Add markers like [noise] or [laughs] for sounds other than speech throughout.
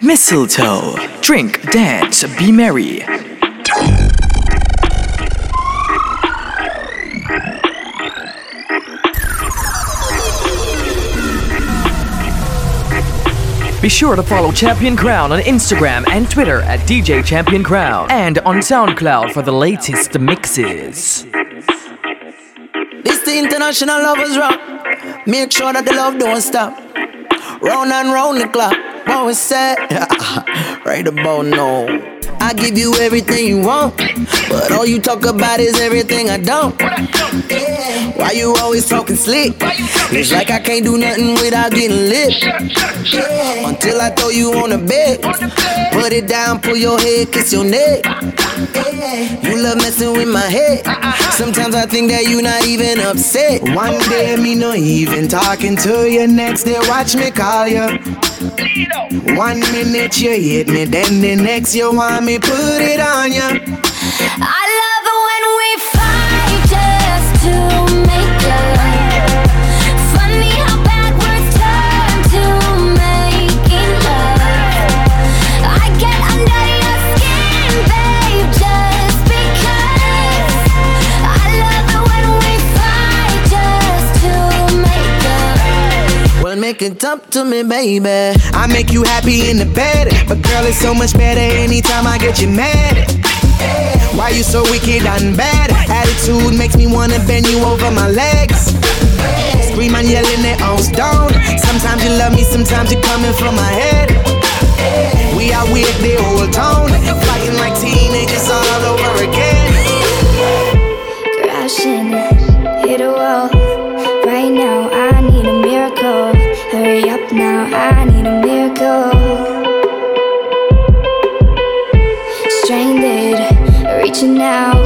Mistletoe. Drink, dance, be merry. Be sure to follow Champion Crown on Instagram and Twitter at DJ Champion Crown and on SoundCloud for the latest mixes. This the international lovers rock. Make sure that the love don't stop. Round and round the clock always [laughs] said, right about now. I give you everything you want, but all you talk about is everything I don't. Yeah. Why you always talking slick? It's like I can't do nothing without getting lit. Yeah. Until I throw you on the bed, put it down, pull your head, kiss your neck. You love messing with my head. Sometimes I think that you're not even upset. One day me no even talking to you. Next day watch me call you. One minute you hit me, then the next you want me put it on you. I love looking to me, baby. I make you happy in the bed, but girl, it's so much better anytime I get you mad. Why you so wicked and bad? Attitude makes me wanna bend you over my legs. Scream and yell in it on stone. Sometimes you love me, sometimes you're coming from my head. We are with the whole tone, fighting like teenagers all now.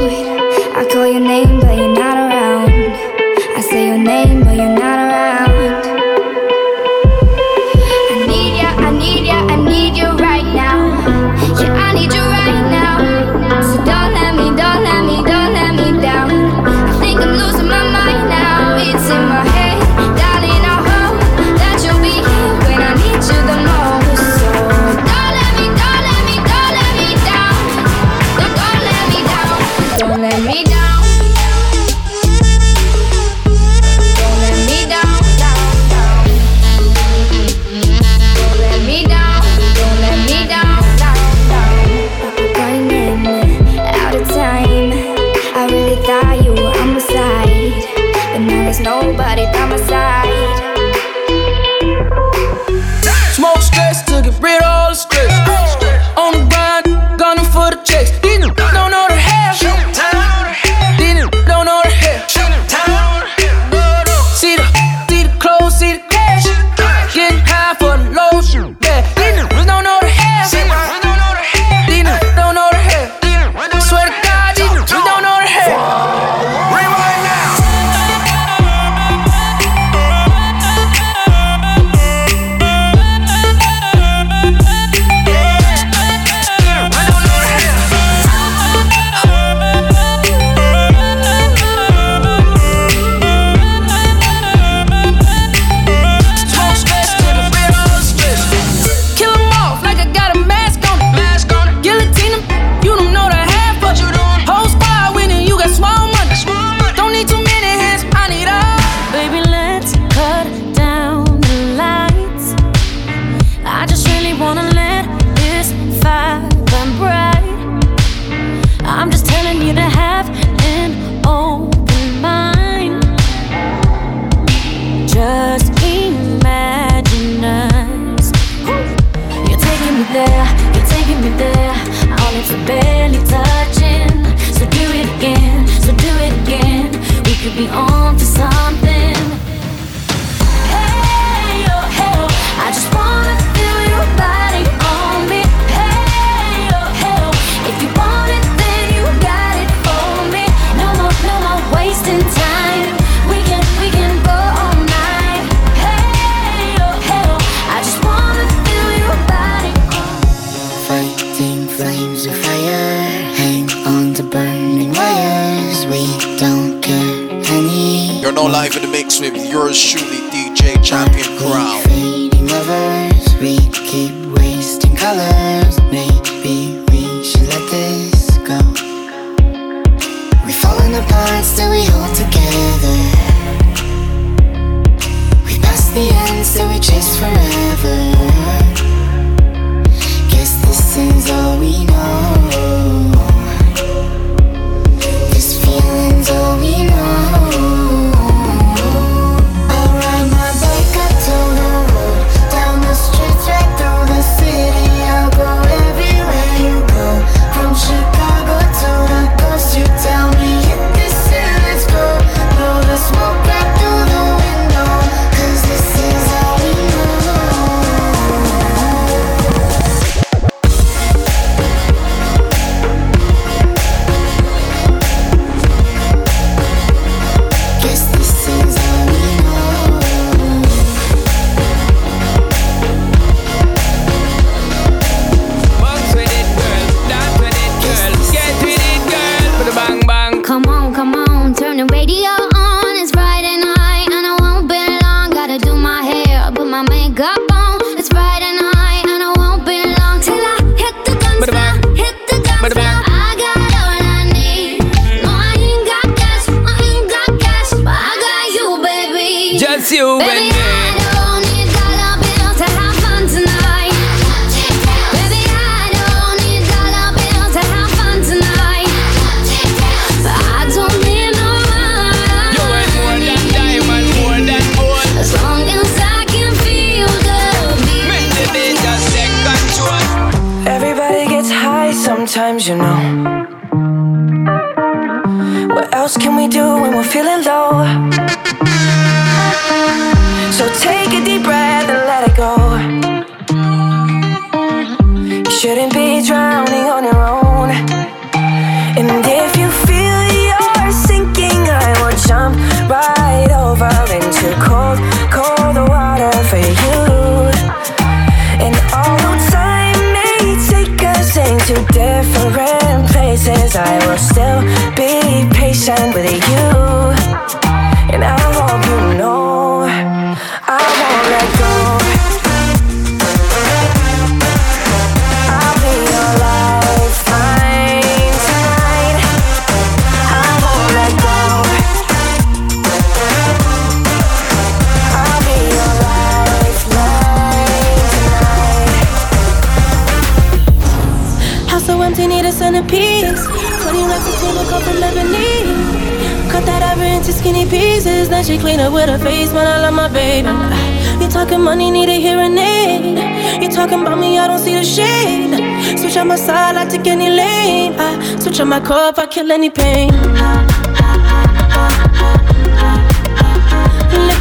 Put on my if I kill any pain. Look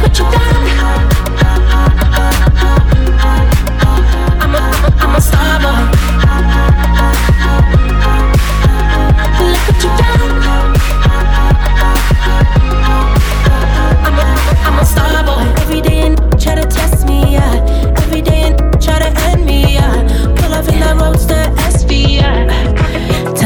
what you done. I'm a, I'm a, I'm a star boy. Look what you done. I'm a, I'm a star boy.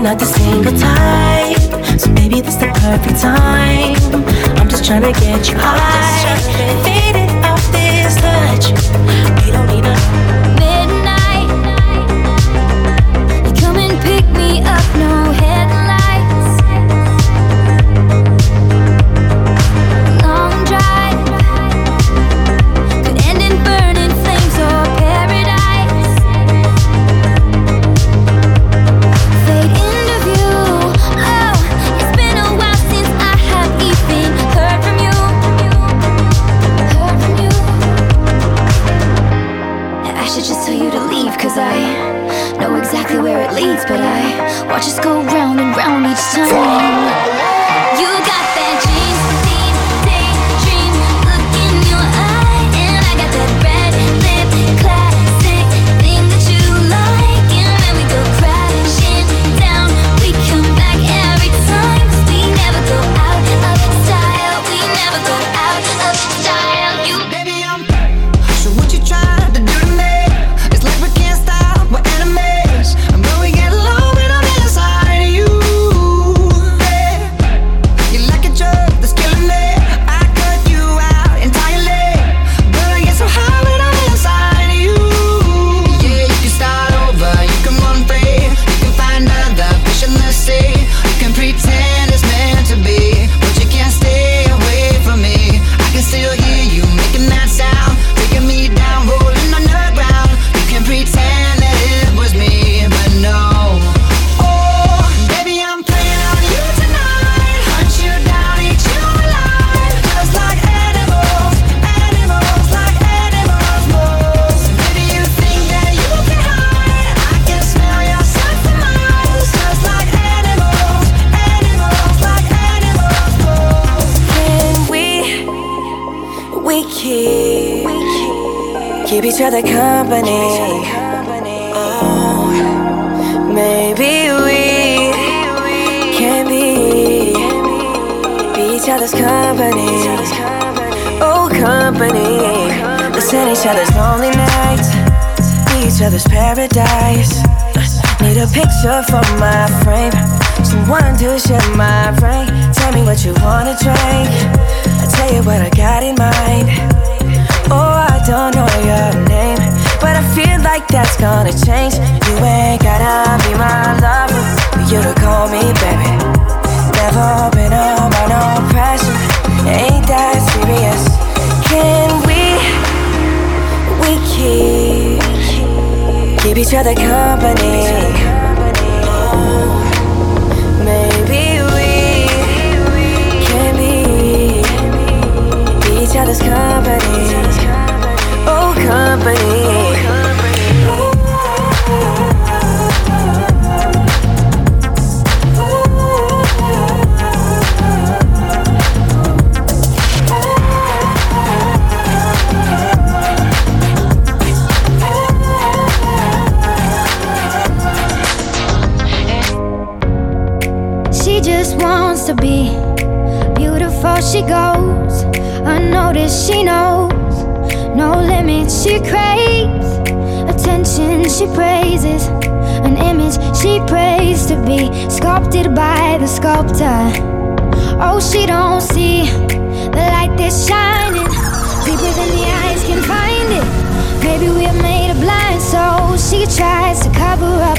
You're not the single type, so baby, this the perfect time. I'm just trying to get you high, faded off this touch. We don't need a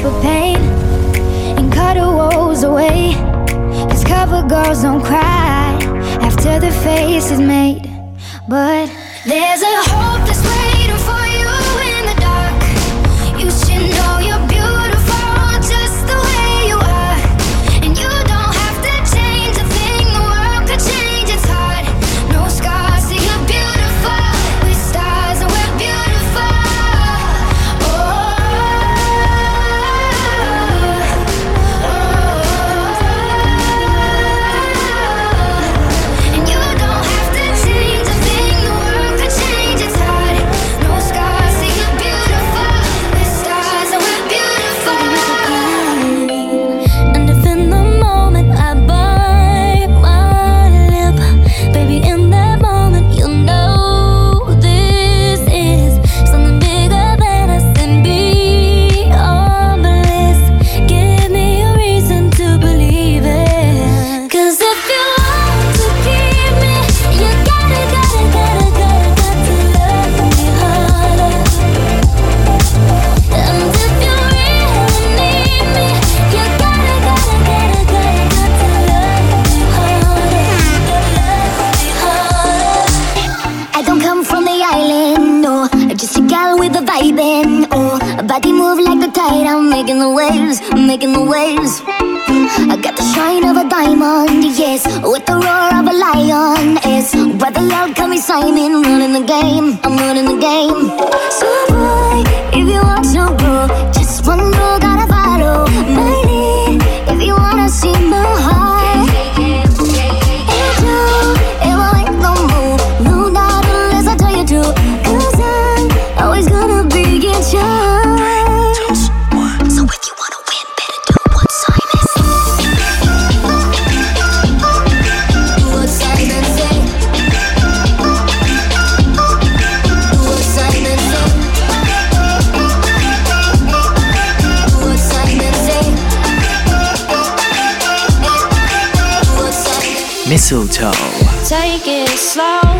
the pain and cut her woes away. Cause cover girls don't cry after the face is made. But there's a hopeless way. question is whether y'all call me Simon. Running the game, I'm running the game. So boy, if you want to go. it slow.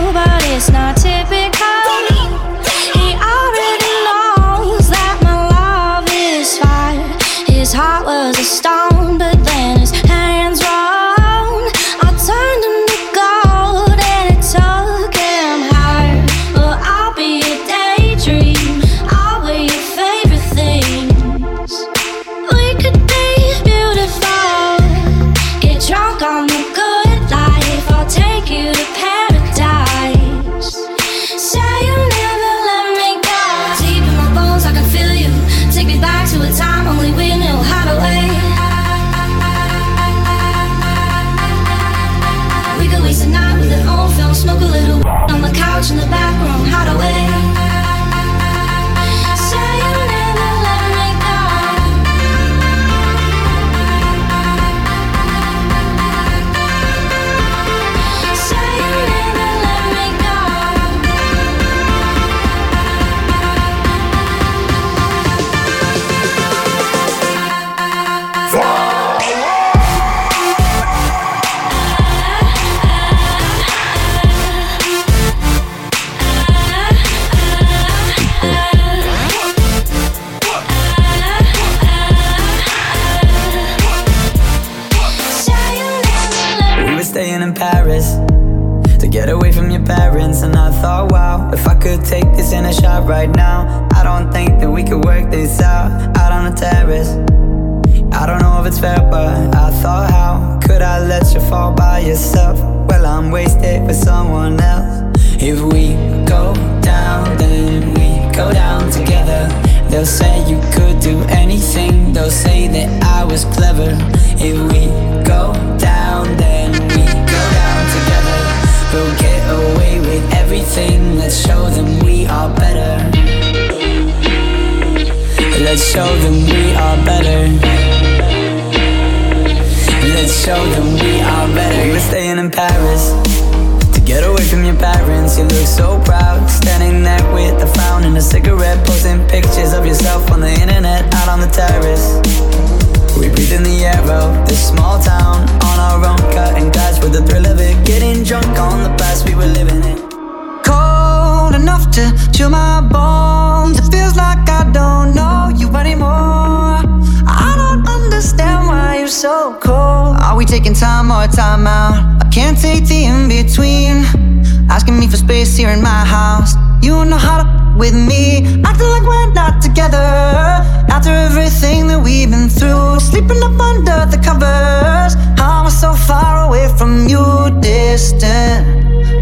from you distant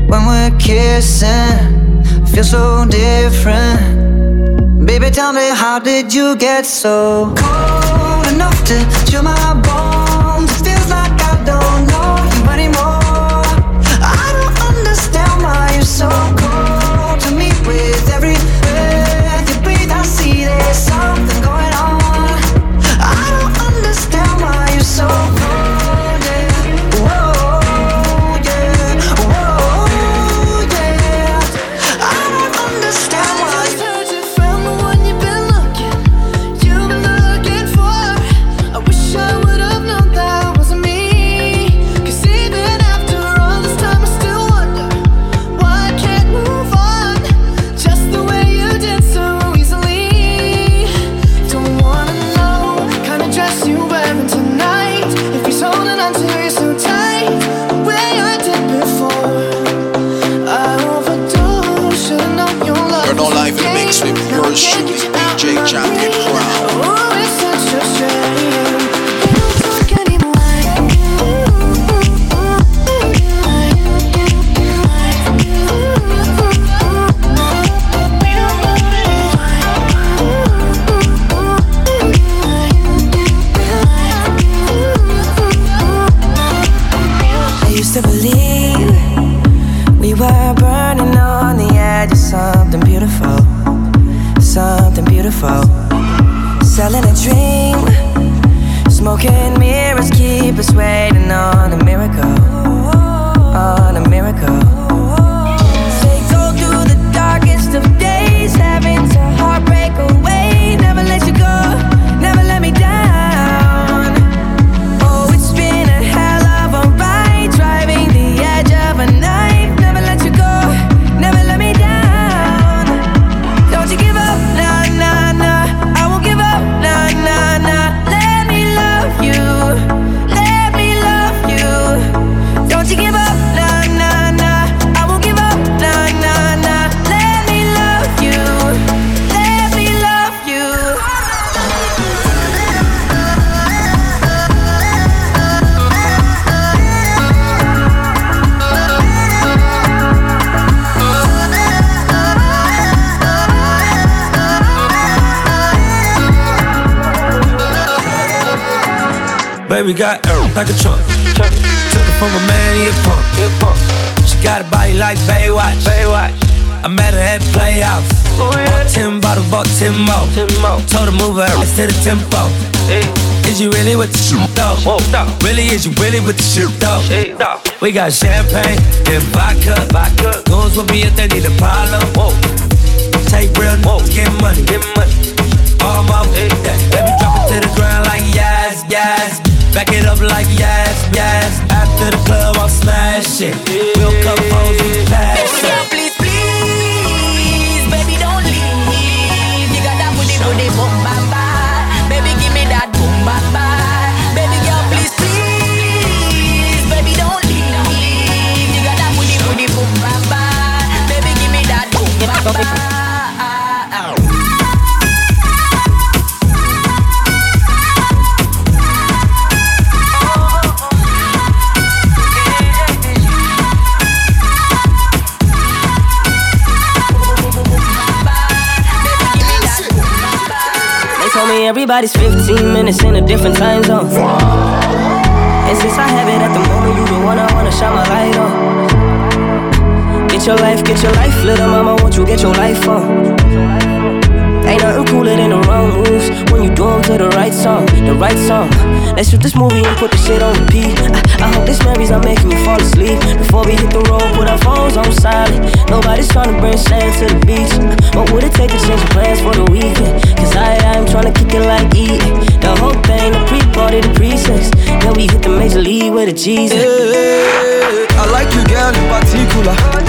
when we're kissing. Feel so different. Baby, tell me, how did you get so cold enough to chill my bones? Baby got air like a trunk. Took it from a man, he a punk. She got a body like Baywatch. Baywatch. I met her at Playhouse. Oh, yeah. Bought ten bottles, bought ten more. ten more. Told her move her ass to the tempo. Hey. Is you really with the shit though? Whoa, no. Really, is you really with the shit though? Hey, no. We got champagne and vodka. vodka. Goons with me if they need a problem. Whoa. Take real, Whoa. get money, get money. All my, hey. yeah. let me drop it to the ground like yes, yes. Back it up like yes, yes. After the club, I'll smash it. We'll come home, we pass it. Now, please, please, baby, don't leave. You got that booty boom bamba. Baby, give me that boom. Baby girl, please, please. Baby, don't leave. You got that booty booty boom. Baby, give me that boom. Everybody's 15 minutes in a different time zone. And since I have it at the moment, you the one I wanna shine my light on. Get your life, get your life, little mama, won't you get your life on? Ain't nothing cooler than the wrong moves when you do them to the right song, the right song. Let's shoot this movie and put the shit on repeat. I, I hope this memories are making you fall asleep. Before we hit the road, put our phones on silent. Nobody's trying to bring sand to the beach. What would it take to change plans for the weekend? Cause I, I'm trying to kick it like eating. The whole thing, the pre-party, the pre-sex. Then we hit the major league with a Jesus. Hey, I like you, girl, in particular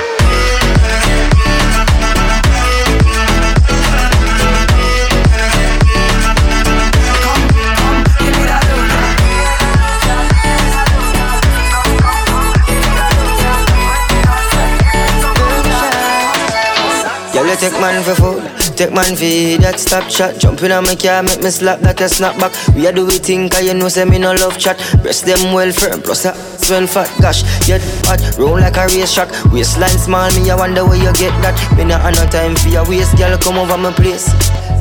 You take man for food, take man for that stop chat. Jumping on my car, make me slap that a snap back. We are do we think, cause you know, say me no love chat. Breast them well firm, plus a swell fat. Gosh, you hot, roll like a race track. Waistline small, me I wonder where you get that. Me not have no time for your waist, girl, come over my place.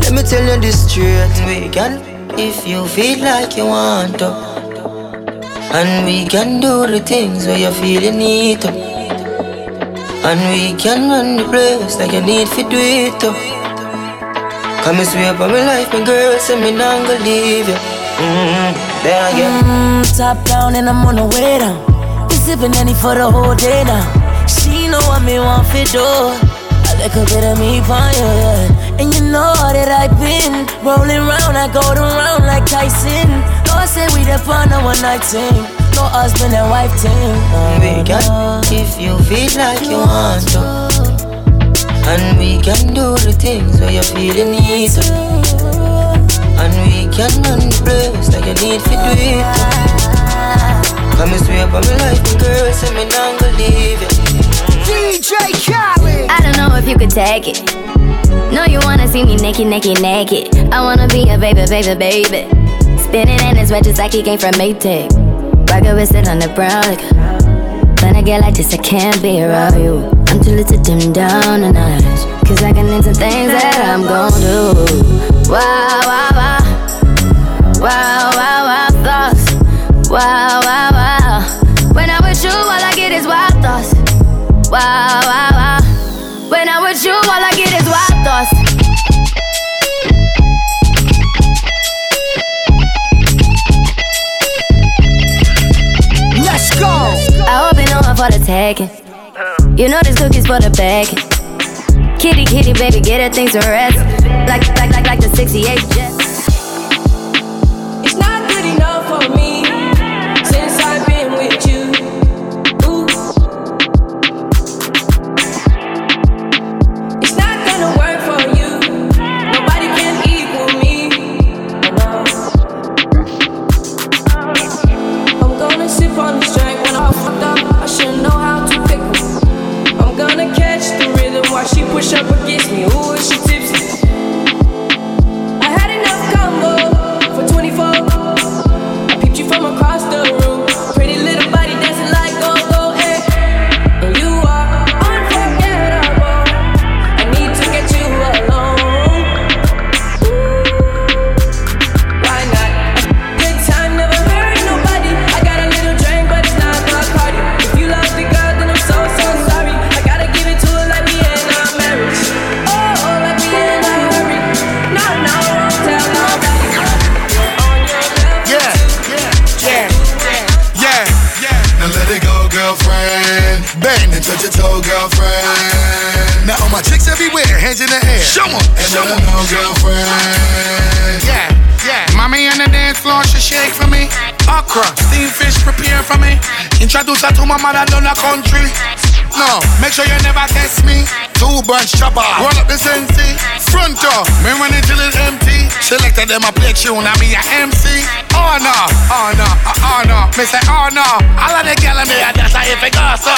Let me tell you this straight. We can, if you feel like you want to. And we can do the things where you feel you need to. And we can run the place like you need to do it too. Come and sweep on my life, my girl, say me not gonna leave you. Mm-hmm. There I get. Mm, top down and I'm on the way down. We sipping any for the whole day now. She know what me want for do. A little bit of me fire. And you know that I've been rolling round, I go around like Tyson. Lord say we the fun of one night team no husband and wife team. we can, if you feel like you want to. And we can do the things where you feel you need to. And we can run the place like you need to do it. Come and swear by my life, and girl, say me not gonna leave it. DJ Khaled. I don't know if you could take it. No, you wanna see me naked, naked, naked. I wanna be a baby, baby, baby. Spinning in his red just like he came from Maytag. Rocket with it on the brown. Like, when I get like this, I can't be around you. I'm too little to dim down the night. Cause I can into things that I'm gon' do. Wow, wow, wow. Wow, wow, wow, thoughts. Wow, wow, wow. When I'm with you, all I get is wild thoughts. Wow, wow, wow. You know this cookie's for the bag. Kitty, kitty, baby, get her things to rest. Like, like, like, like the 68 jet. Everywhere, hands in the air. Show 'em, and show 'em, know, girlfriend. Yeah, yeah. Mommy on the dance floor, she shake for me. Okra, steamed fish, prepare for me. Introduce her to my mother down the country. No, make sure you never test me. Two bunch chopper, roll up the sensi. Front door, me when it till it's empty. Selected them a play tune, I be a MC. Oh no, oh no, oh, no. Me say oh no. All of the gal in me, that's how if it goes so.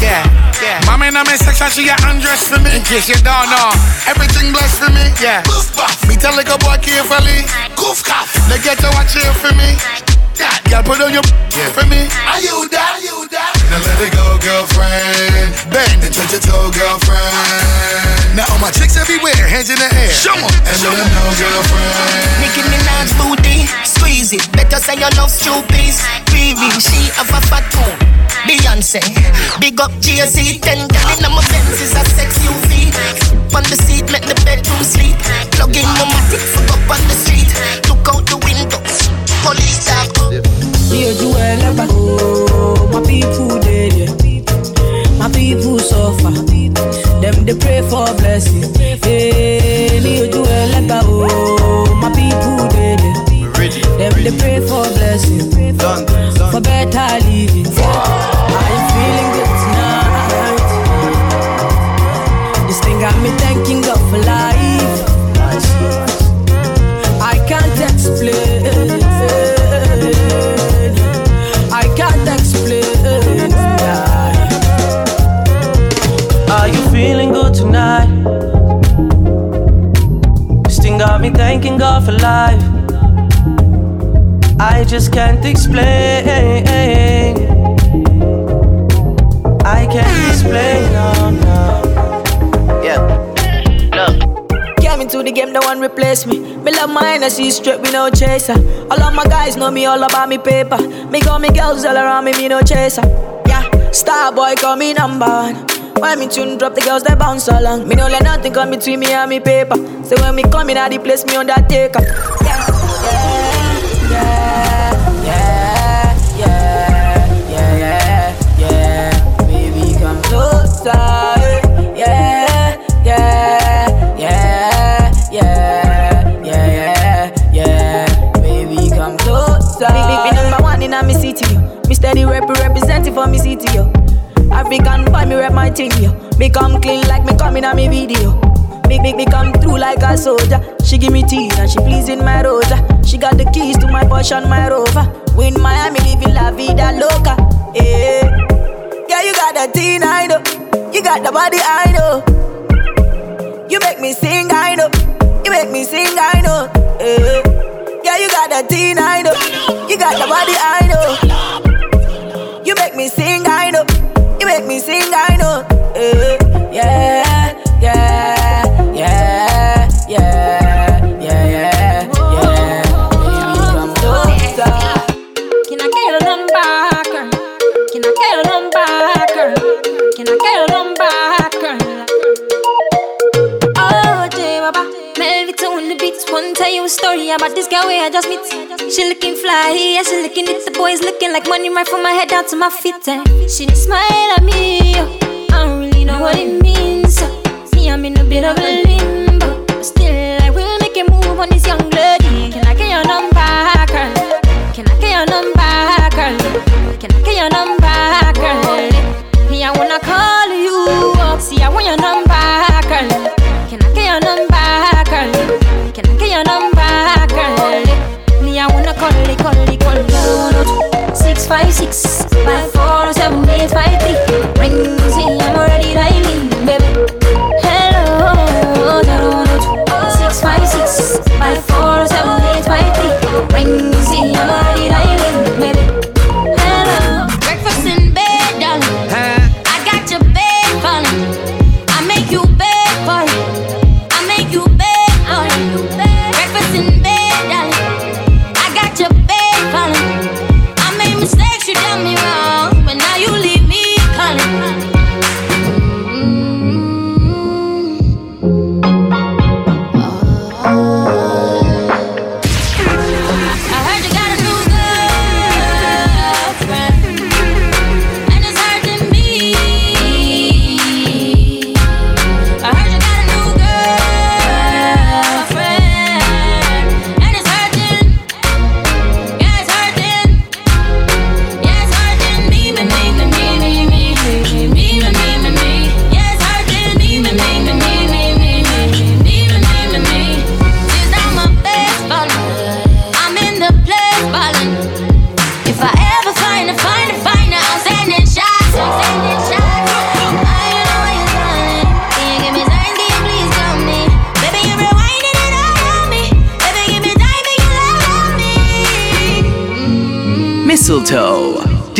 Yeah, yeah. Mommy in my section, she get undressed for me. In case you don't know, everything blessed for me. Yeah. Goof. Me tell like a boy carefully. Goof cough. They get to watch here for me. That girl put on your yeah. for me. Are you that? Are you that? Now let it go, girlfriend. Bend and touch your toe, girlfriend. Now all my chicks everywhere, hands in the air. Show 'em, and let 'em know, girlfriend. Nicki Minaj booty, squeeze it. Better say you love stupid. Baby, she have a fat tone. Beyonce, big up Jay-Z. Ten gal in my Benz is a sex UV. On the seat, make the bedroom sleep. Plug in my matic, fuck up on the street. Look out the window, police talk. Rio Jueleba, oh, my people dead, yeah. My people suffer. Them they pray for blessing. Hey, Rio Jueleba, oh, my people dead, yeah. Them they pray for blessing. For better living. Thanking God for life. I just can't explain. I can't explain. No, no. Yeah. Look. Came into the game, no one replace me. Me love my energy straight, we no chaser. All of my guys know me all about me paper. Me got me girls all around me, me no chaser. Yeah, star boy call me number one. When me tune drop, the girls they bounce along. Me no let nothing come between me and me paper. So when me come in, at the place me undertaker. Yeah, yeah, me rep thing, yo. Me come clean like me coming on me video. Big, big, me come through like a soldier. She give me tea and she pleasing my rosa. She got the keys to my Porsche and my Rover. We in Miami living la vida loca. Yeah, yeah, you got the teen, I know. You got the body, I know. You make me sing, I know. You make me sing, I know. Yeah, yeah, you got the teen, I know. You got the body, I know. You make me sing, I know. You make me sing, I know. Yeah, yeah, yeah, yeah, yeah, yeah, yeah, yeah. Baby, come closer. Can I get a number? Can I get a number? Can I get a number? Oh, J Baba, Melvita on the beats. One tell you a story about this girl where I just meet. She looking fly, yeah, she looking at the boys looking like money right from my head down to my feet. And she smile at me, yo. Know what it means. So. Me, I'm in a bit of a limbo, still I will make a move on this young lady. Can I get your number, girl? Can I get your number, girl? Can I get your number, girl? Me, I wanna call you up. See, I want your number, girl. Can I get your number, girl? Can I get your number, girl? Me, I wanna call it, call it, call it. Six five six five four seven eight five three. Ring, see, I'm already dialing, baby. Hello, zero one two six five six five four seven eight five three. Ring,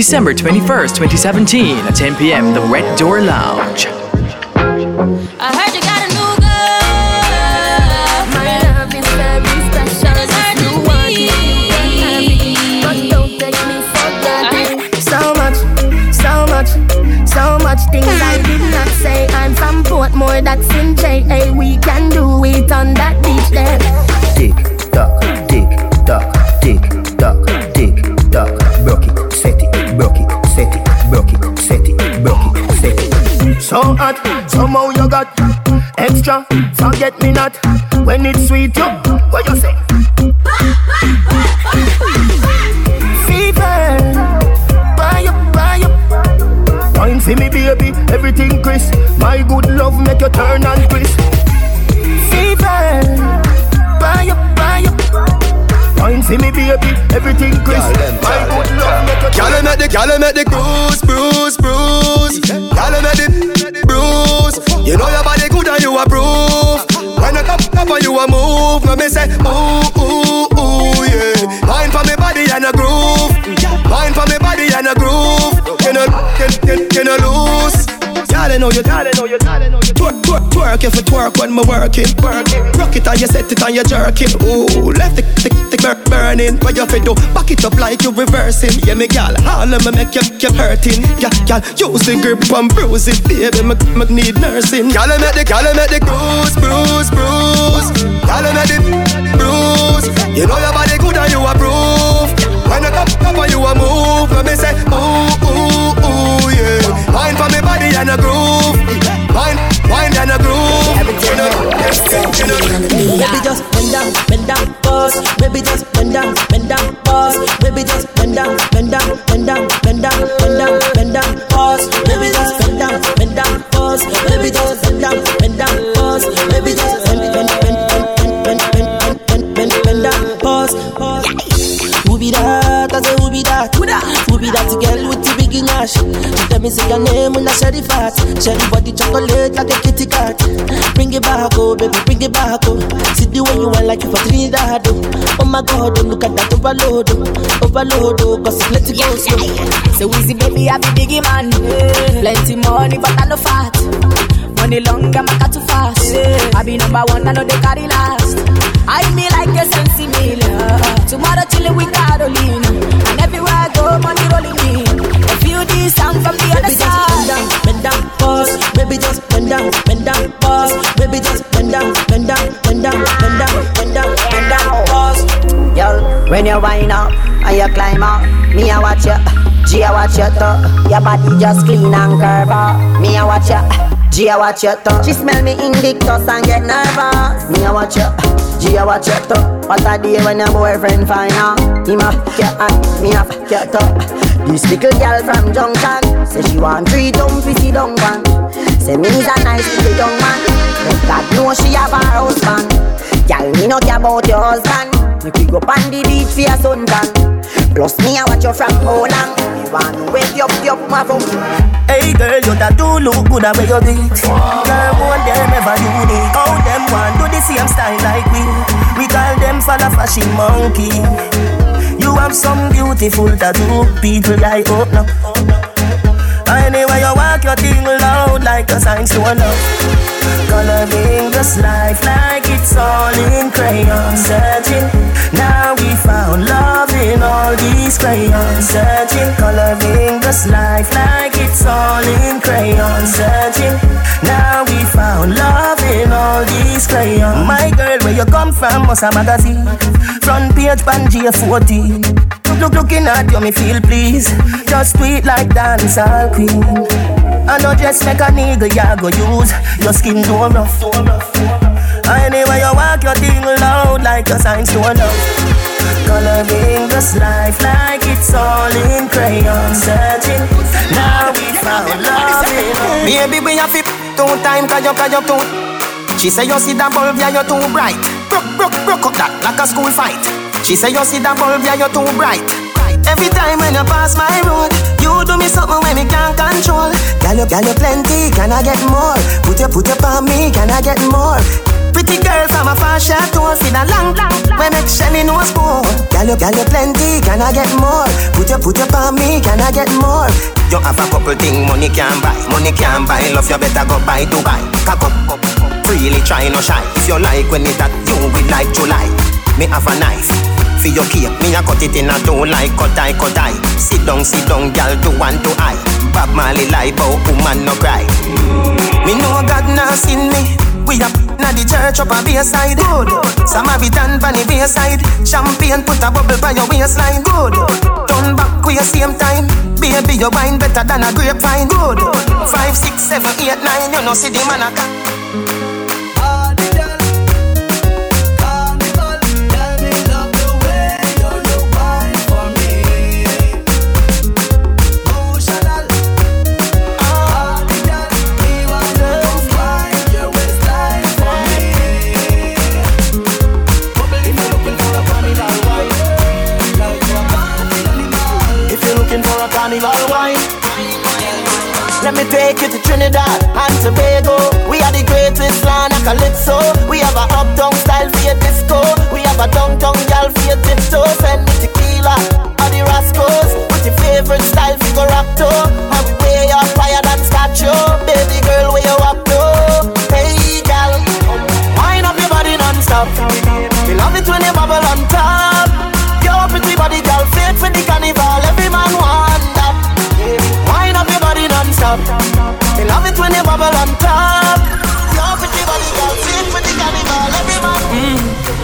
December 21st, 2017 at 10 p.m. The Red Door Lounge. The gyal bruise, bruise. Gyal make the bruise. You know your body good and you approve. When I come up and you a move, let me say ooh ooh ooh yeah. Wine for me body and a groove. Wine for me body and a groove. You know you, you, you know loose. Y'all know you, y'all know you, y'all know you. Twerk, twerk, twerk if it twerk when me working. Rock it and you set it and you jerking. Ooh, left the the, the burning. What you fi do? Back it up like you reversing. Yeah, me gal, all of me make you keep hurting. Yeah, gal, use the grip and bruise it, baby. Me, me need nursing. Gyal make the gyal make the bruise, bruise, bruise. Gyal make the bruise. You know your body good and you approve. When I come up and you a move, let me say ooh ooh ooh yeah. Wine for me body and a groove. You just bend down, bend down, pause. Baby just bend down, bend down, pause. Baby just bend down, bend down, bend down, bend down, bend down, bend down, pause. Baby just bend down, bend down, pause. Baby just bend down, bend down, pause. Baby just bend, bend, bend, bend, bend, bend, bend, bend, bend, bend down, pause. Who be that? I say who be that? Who be that girl with the ash? She tell me say your name when I the fat. Share the body chocolate like a kitty cat. Bring it back, oh baby, bring it back, oh. See the way you want like you for Trinidad, oh. Oh my God, oh look at that overload, oh. Overload, oh, cause it's plenty go slow. So easy, baby, I be biggie man. Plenty money, but I no fat. Money long, I'm a too fast. I be number one, I know they carry last. I me like a sensi. Tomorrow chillin' with Carolina. And everywhere I go, money rolling in. Just bend down, bend down, pause. Baby just bend down, bend down, bend down, bend down, bend down, bend down, pause. Girl, when you wind up and you climb up, me I watch you. G I watch you too. Your body just clean and curve up. Me I watch you. G I watch you too. She smell me invictus and get nervous. Me I watch you. G I watch you too. What a day when your boyfriend find out. Him a fuck you and me a fuck you too. This little girl from Junction say she want three dumb fizzy dung one. Say me's a nice little young man. But God know she have a husband. Girl, me no care about your husband. Make we go on the beach for your suntan. Plus me I watch you from how long. Me want to wake you up, you up, my phone. Hey girl, you that do look good at where you do it. Girl, one them ever unique. How them want do the same style like we? We call them for the fashion monkey. You have some beautiful tattoo, people like oh no. Anyway, you walk your thing loud like a sign to a love. Coloring this life like it's all in crayon. Searching, now we found love in all these crayons. Searching, coloring this life like it's all in crayon. Searching, now we found love in all these crayons. My girl, where you come from? Must a magazine. Front page, Pangea 40. Look, look, looking at you, me feel please. Just tweet like dancehall queen. I know just make a nigga ya go use. Your skin too rough. Anyway, you walk your thing loud like a sign to love. Coloring this life like it's all in crayon. Searching, now we found love. in- Baby, we have two time cause you, cause you too She say you see that bulb, yeah, you're too bright Broke, broke, broke up that like a school fight She say you see that bulb, yeah, you're too bright Every time when you pass my road You do me something when me can't control Girl, you, girl, you plenty, can I get more? Put your, put your on me, can I get more? Pretty girl from a far short tour Fin a long, long, when make Shelly no spoon Girl, you, girl, you plenty, can I get more? Put your, put your on me, can I get more? You have a couple thing money can buy, money can buy. Love you better go buy Dubai. Cock up, up, up. Freely try no shy. If you like when it that you will like July. Me have a knife. For your cake, me a cut it in a two like cut eye, cut eye. Sit down, sit down, girl, do one to eye. Bob Marley lie, bout woman no cry. Me know God now seen me. We up na the church up a bayside. Good. Samaritan pan the bayside. Champagne put a bubble by your waistline. Good. Turn back your same time. Baby, your wine better than a grapevine. Good. Five, six, seven, eight, nine. You know see the man a me take you to Trinidad and Tobago. We are the greatest land of calypso. We have a uptown style for your disco. We have a downtown gal for your tiptoe. Send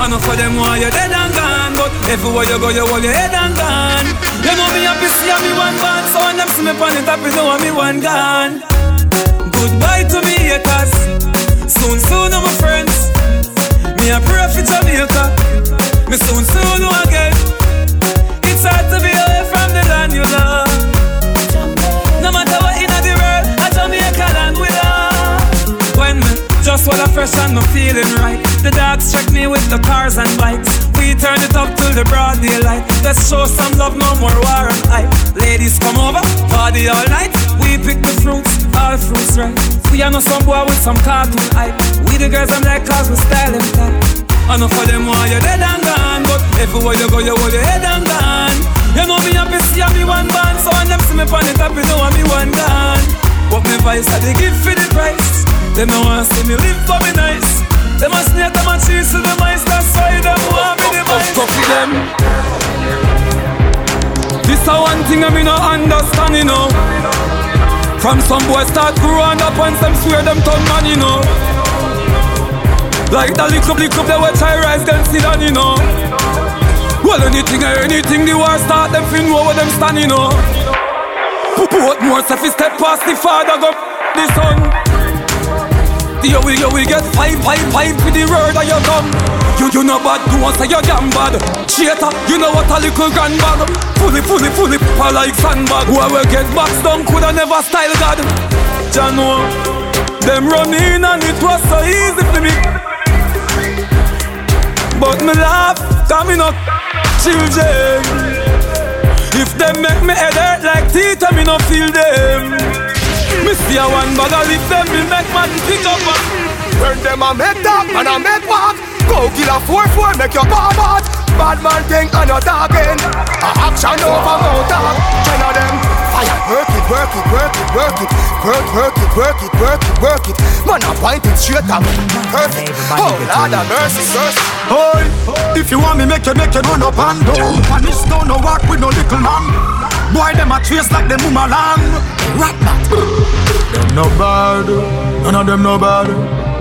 Know for them why you're dead and gone But everywhere you go you hold your head and gone. You know me happy see me one band So when them see me on the top you know me one gone. Goodbye to me haters Soon soon I'm my friends. Me a pray for Jamaica. Me soon soon know again. It's hard to be away from the land you love. No matter just while I fresh and I'm feeling right. The dogs check me with the cars and bikes. We turn it up till the broad daylight. Let's show some love, no more war and hype. Ladies come over, party all night. We pick the fruits, all fruits right We are no some boy with some cartoon hype. We the girls I'm like cause we style them tight. I know for them why you're dead and gone But everywhere you go you hold your head and gone. You know me happy see me one band So when them see me on the top you know I'm me one gone But me vice I they give for the price Them no want see me live for me nice. Them a snake, them a cheese to the mice That's why them. Want me the mice for them. This a one thing I me no understand, you know. From some boys start growing up And some swear them turn man, you know. Like the little little they watch I rise them sit down, you know. Well anything or anything the war start them fin know where them stand, you know. Put more stuff step past the father go the son Yo, we, yo, we get five, five, five with the word of your gun. You, you know bad, do want say you're damn bad. Cheater, you know what a little grand bag. Fully, fully, fully, pa like sandbag. Where we get box down, coulda never style God. Jano, them run in and it was so easy for me. But me laugh, me not children. If them make me head hurt like teeth, I me no feel them. Me see a one bag of lip them, me make man pick up a When them a make talk and a make walk Go kill a 4-4, make your bar bad Bad man think and not talking. A action over mouth talk. Ten of them fire. Work it, work it, work it, work it. Work, work it, work it, work it, work it. Man a point it straight at oh, me Perfect Oh Lord have mercy, mercy. Boy, if you want me, make you make you run up and down. And this don't no walk with no little man. Boy, them a trace like them lamb. Rat bat. Them no bad, none of them no bad.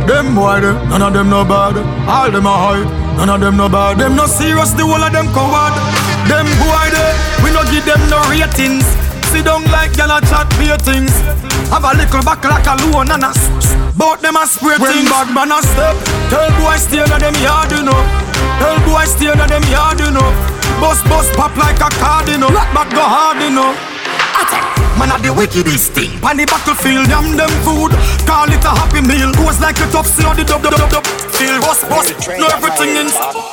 Them boy, them, none of them no bad. All them a hide, none of them no bad. Them no serious, the whole of them coward. Them boy, they, we no give them no ratings. Sit down like gyal a chat beer things. Have a little back like a loan and a Bout them a spray When bad man a step Tell boy stay in them yard you know Tell boy stay in them yard you know Bust bust pop like a card you know. Black back go hard you know. Man a the wickedest thing. Pan the battlefield, yam them food. Call it a happy meal. Goes like a tough see on the dub dub dub dub Feel bust bust Know everything in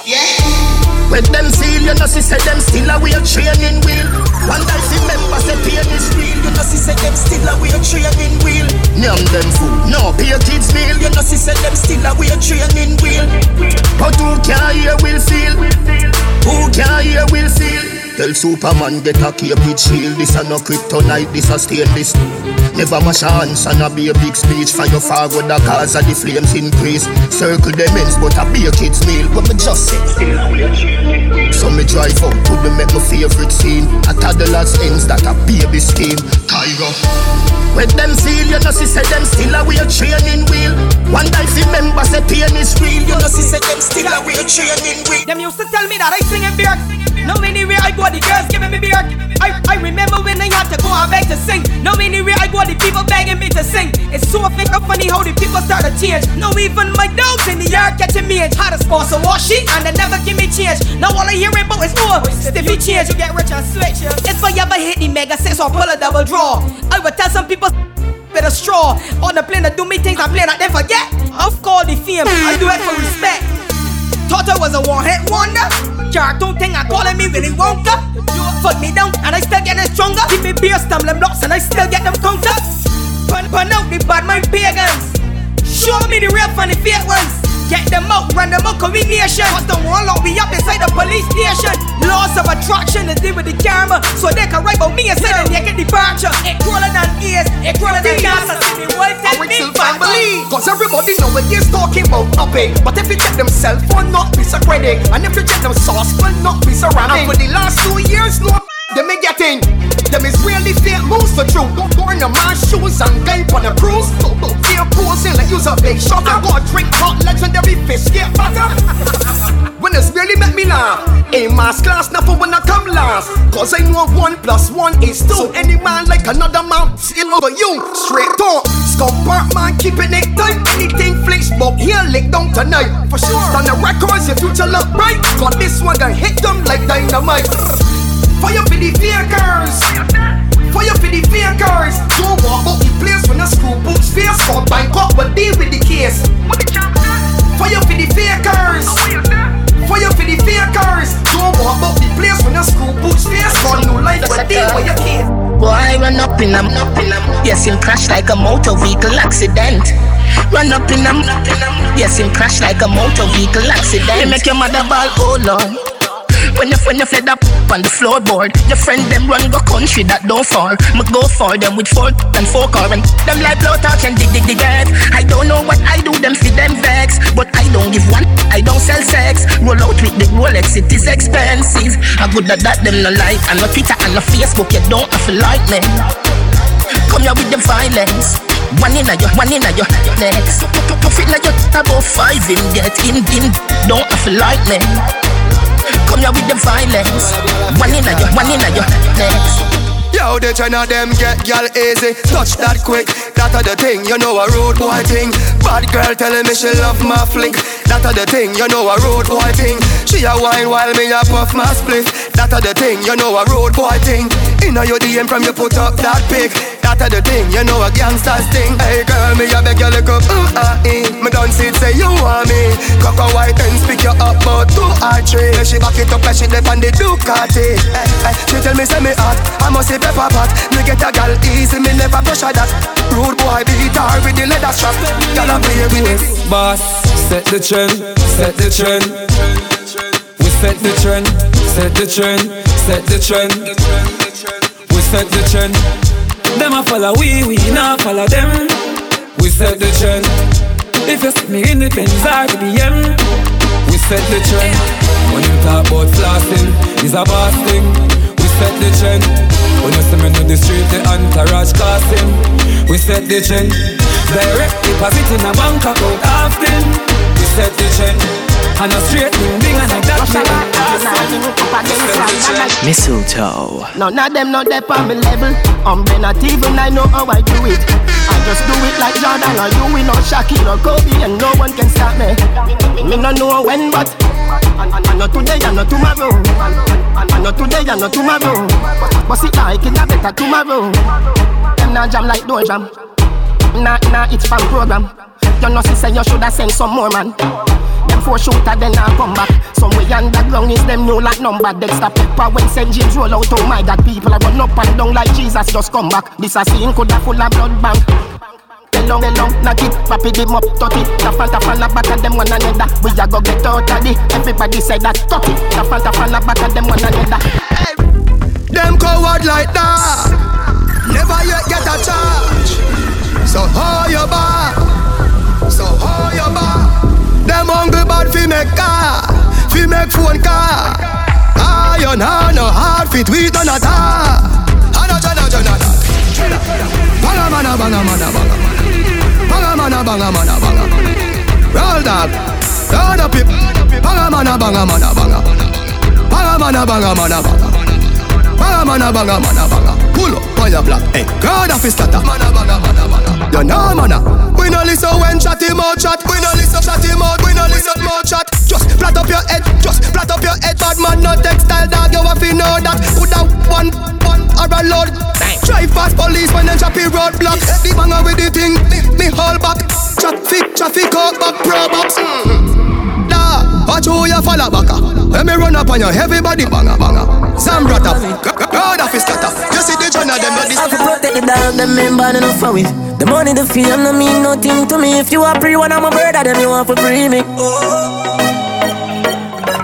Yeah. When them seal, you know, see, say them still a way training wheel. One life remember, say pain is real. You know, see, say them still a way training wheel. Name them fool, no, pay kids meal. You know, see, say them still a way training wheel. But who can hear will feel? Who can hear will feel? Tell Superman get a Cupid shield. This a no kryptonite, this a stainless. Never mash chance and a be a big speech. Fire forward the cause of the flames increase. Circle them ends, but a be a kid's meal. But me just say, so me drive out to the make my favorite scene. A toddler's ends that a baby scheme. Tiger. When them feel, you know, see, say them still a way training wheel. One life remember, say pain is real. You know, see, say them still a way training wheel. Them used to tell me that I sing in beer. No anywhere I go, the girls giving me beer. I, I remember when I had to go and beg to sing. No anywhere I go, the people begging me to sing. It's so fake and funny how the people start to change. No even my dogs in the yard catching me. Had a sponsor wash sheet and they never give me change. Now all I hear about is more stiffy change. You get rich and switch. If I ever hit the mega six or pull a double draw, I would tell some people with a straw. On the plane to do me things I play, I then forget. I've called the fame, I do it for respect. Thought I was a one hit wonder. Cartoon think I calling me Willy Wonka. Fuck me down and I still getting stronger. Give me beer, stumbling blocks and I still get them counter. Pun, pun out the bad mind pagans. Show me the real funny fake ones. Get them out, run them out, combination. Cause the one lock me up inside the police station. Laws of attraction is deal with the camera. So they can write about me and say that they get departure. It crawling on ears, it crawling on gas. I see me world tell me family. Cause everybody know what you're talking about upping. But if you check them cell phone, not be so credit. And if you check them sauce, will not be surrounding. And for the last two years, no them me getting. Them is really fake moves for true. Don't go in my shoes and game on a cruise. Fear posing like you's a big shot. I go drink hot legendary fish get butter. when it's really make me laugh. In mass class, never when I come last. Cause I know one plus one is two. So any man like another man, still over you. Straight talk. Scump man, keeping it tight. Anything flex, but here lick down tonight. For sure. Stand the records, your future look bright. Got this one gonna hit them like dynamite. Fire for the fakers. Fire for the fakers. Don't walk out the place when a screw boots face. Call Bangkok, but deal with the case. Fire for the fakers. Fire for the fakers. Don't walk out the place when a screw boots face. Call new life, but deal with your case. Boy, run up in them, up in them. Yes, him crash like a motor vehicle accident. Run up in them, not in them. yes, him crash like a motor vehicle accident. They make your mother ball, oh lord. When you when you fled up on the floorboard, your friend them run go country that don't fall. Me go for them with four and four car and them like blow talk and dig dig dig. I don't know what I do them for them vex, but I don't give one. I don't sell sex. Roll out with the Rolex, it is expensive. I good at that them no like. And no Twitter and no Facebook, you don't have to like me. Come here with the violence. One in a your, one in a your next. Puff it like you about five in get in in. Don't have to like me. Come here with the violence. One in a your, one in a next. Yo, the China them get gal easy, touch that quick. That a the thing, you know a road boy thing. Bad girl telling me she love my flick. That a the thing, you know a road boy thing. She a wine while me a puff my split. That a the thing, you know a road boy thing. Inna your DM from you put up that pic. That a the thing, you know a gangster's thing. Hey girl, me a beg you look up, ooh ah eh. Me done see it say you want me. Coco white and speak you up about two or three. She back it up like she dip on the Ducati. Hey, hey, she tell me say me hot, I must say pepper pot. Me get a gal easy, me never push her that. Rude boy beat her with the leather strap. Gal a play with it. Boss, set the trend, set the trend. We set the trend, set the trend, set the trend. We set the trend. Them a follow we, we not follow them. We set the trend. If you see me in the Benz or the BM, we set the trend. When you talk about flossing, it's a boss thing. We set the trend. When you see me in the street, the entourage casting. We set the trend. Direct deposit in a bank account often. We set the trend. And a straight thing, and like that. Mistletoe. None of them not there on me level. Um, I'm not even I know how I do it. I just do it like Jordan or you, we not Shaquille or Kobe, and no one can stop me. Me no know when, but I, know today, I know tomorrow. I, know today, I know tomorrow. But see, like it, I better tomorrow. Them not jam like door jam. Nah, nah, it's from program. You know, she say you shoulda send some more man. Them four shooter then I come back. Somewhere underground is them new like number. Dexter Pepper when St. James roll out. Oh my God, people are run up and down like Jesus just come back. This a scene coulda full of blood bank. Long, long, knock it, rapid him up, tot it. The fanta fan back at them one another. We a go get out of it. Everybody say that, tot it. The fanta fan back at them one another. Hey. Them coward like that. Never yet get a charge. So how you back? Fi make car, fi make phone car. Iron hand no hard fit we done a tar. Ana jana jana jana. Banga mana banga mana banga mana. Banga mana banga mana banga mana. Roll dog. Roll up it. Banga mana banga mana banga. Banga mana banga mana banga. Banga mana banga mana banga. Pull up on your block. Hey, God of his starter. Mana banga mana banga. You know mana. We no listen when chat him out chat. We no listen chat him out. Your head. Just flat up your head. Bad man no textile dog. You have to know that. Put out one one or a load. Drive past police when them choppy roadblock. The banger with the thing. Me, me hold back. Traffic, traffic out back pro box. Da, watch who you follow back. When me run up on you, everybody banger banger. Sam brought up. God of his scatter. You see the journal them not this. I protect the dog, them men bad enough for it. The money, the fame, no mean nothing to me. If you are free, one of my brother, then you want to free me. Oh,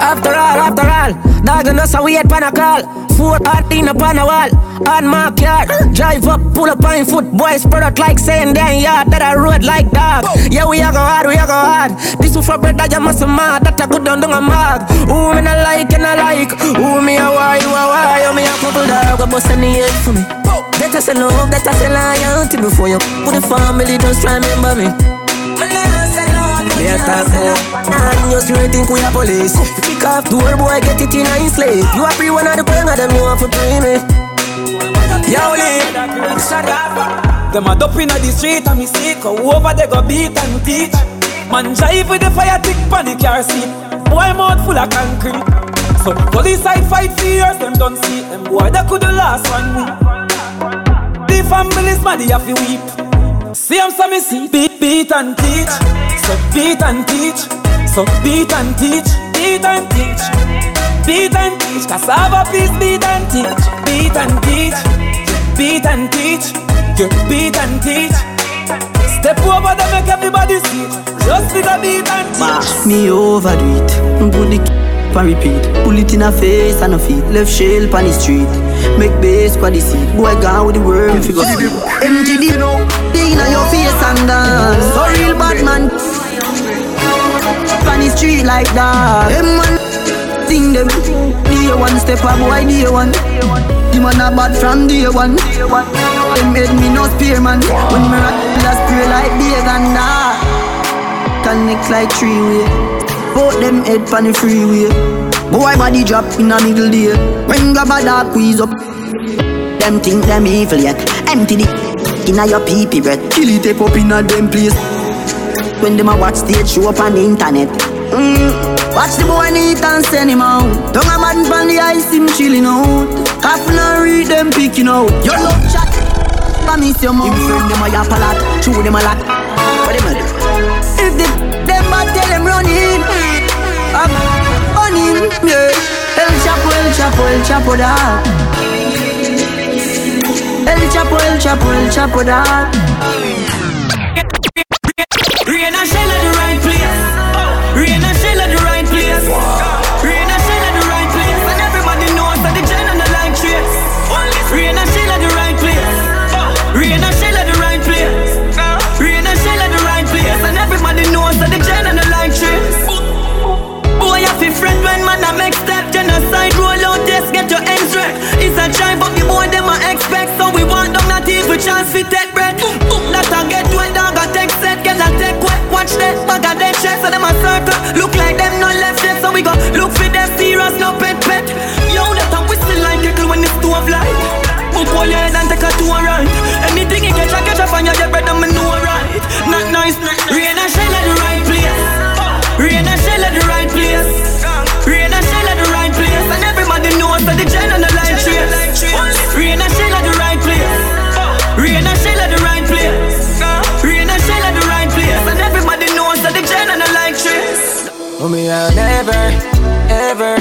After all, after all, dog and us a wait pan a call. Four in upon a wall, on my car. Drive up, pull up on foot, boys spread out like saying damn yard that I road like dog. Yeah, we a go hard, we a go hard. This is for bread that you must mad, that I could done do a mag. Who me not like and I like, who me a why, you a why, you oh, me a couple dog, a bust any head for me. That I say love, that I say loyalty before you put the family, just remember me. Me a talk more And you think we a police. Kick off door boy get it in a slave You a free one of the bang of them you want to free me. Yo Lee. Them a dope inna the street and me sick over they go beat and teach. Man drive with the fire tick pan the car seat. Boy mouth full of concrete. So police side fight for years them don't see. Them boy that could the last one week. The families mad they have to weep. See them so me see beat beat and teach So beat and teach. So beat and teach. Beat and teach. Beat and teach. Cassava peace beat and teach. Beat and teach. Beat and teach. You beat and teach. Step over them make everybody see. It. Just figure beat and teach. Me overdo it. Put the and repeat. Pull it in a face and a feet. Left shell on the street. Make base for the seat. Boy gone with the worm Figure Empty the Thing on your face and dance. So real bad man On the street like that. Them man Thing them Day one step up boy day one? The man a bad from day one. Them made me no spear man. When me rock just spray like big and that. Connect like three way. Both them head pan the freeway. Boy body drop in a middle day. When grab a dark squeeze up. Them think them evil yet. Empty the inna your pee pee breath. Kill it up inna them place When them a watch stage show up on the internet. Mm. Watch the boy neat and send him out. Don't a man from the ice him chilling out. Happen and read them picking out. Your love chat. I miss your mom Him friend them a yap a lot. Chew them a lot. What them a do? If the, them bad tell them run in. I'm on him, yeah. El Chapo, El Chapo, El Chapo da. El Chapo, El Chapo, El Chapo da Rain and shell oh, at the right place. Rain and shell at the right place. Rain and shell at the right place. And everybody knows that the gen and the like trace. Rain and shell oh, at the right place. Rain and shell at the right place. Rain and shell at the right place. And everybody knows that the gen and the like trace. Boy, I feel friend when man I make step genocide roll out. Yes, get your ends right. It's a drive up the boy them I expect. So we want them not even chance to take fire, you better me know right. Not nice, not nice. Rain and shine at the right place. Rain and shine at the right place. Rain and shine at the right place. And everybody knows that the gen on the light trace. Rain and shine at the right place. Rain and shine at the right place. Rain and shine at the right place. And everybody knows that the gen on the light trace. Oh, me, I'll never, ever,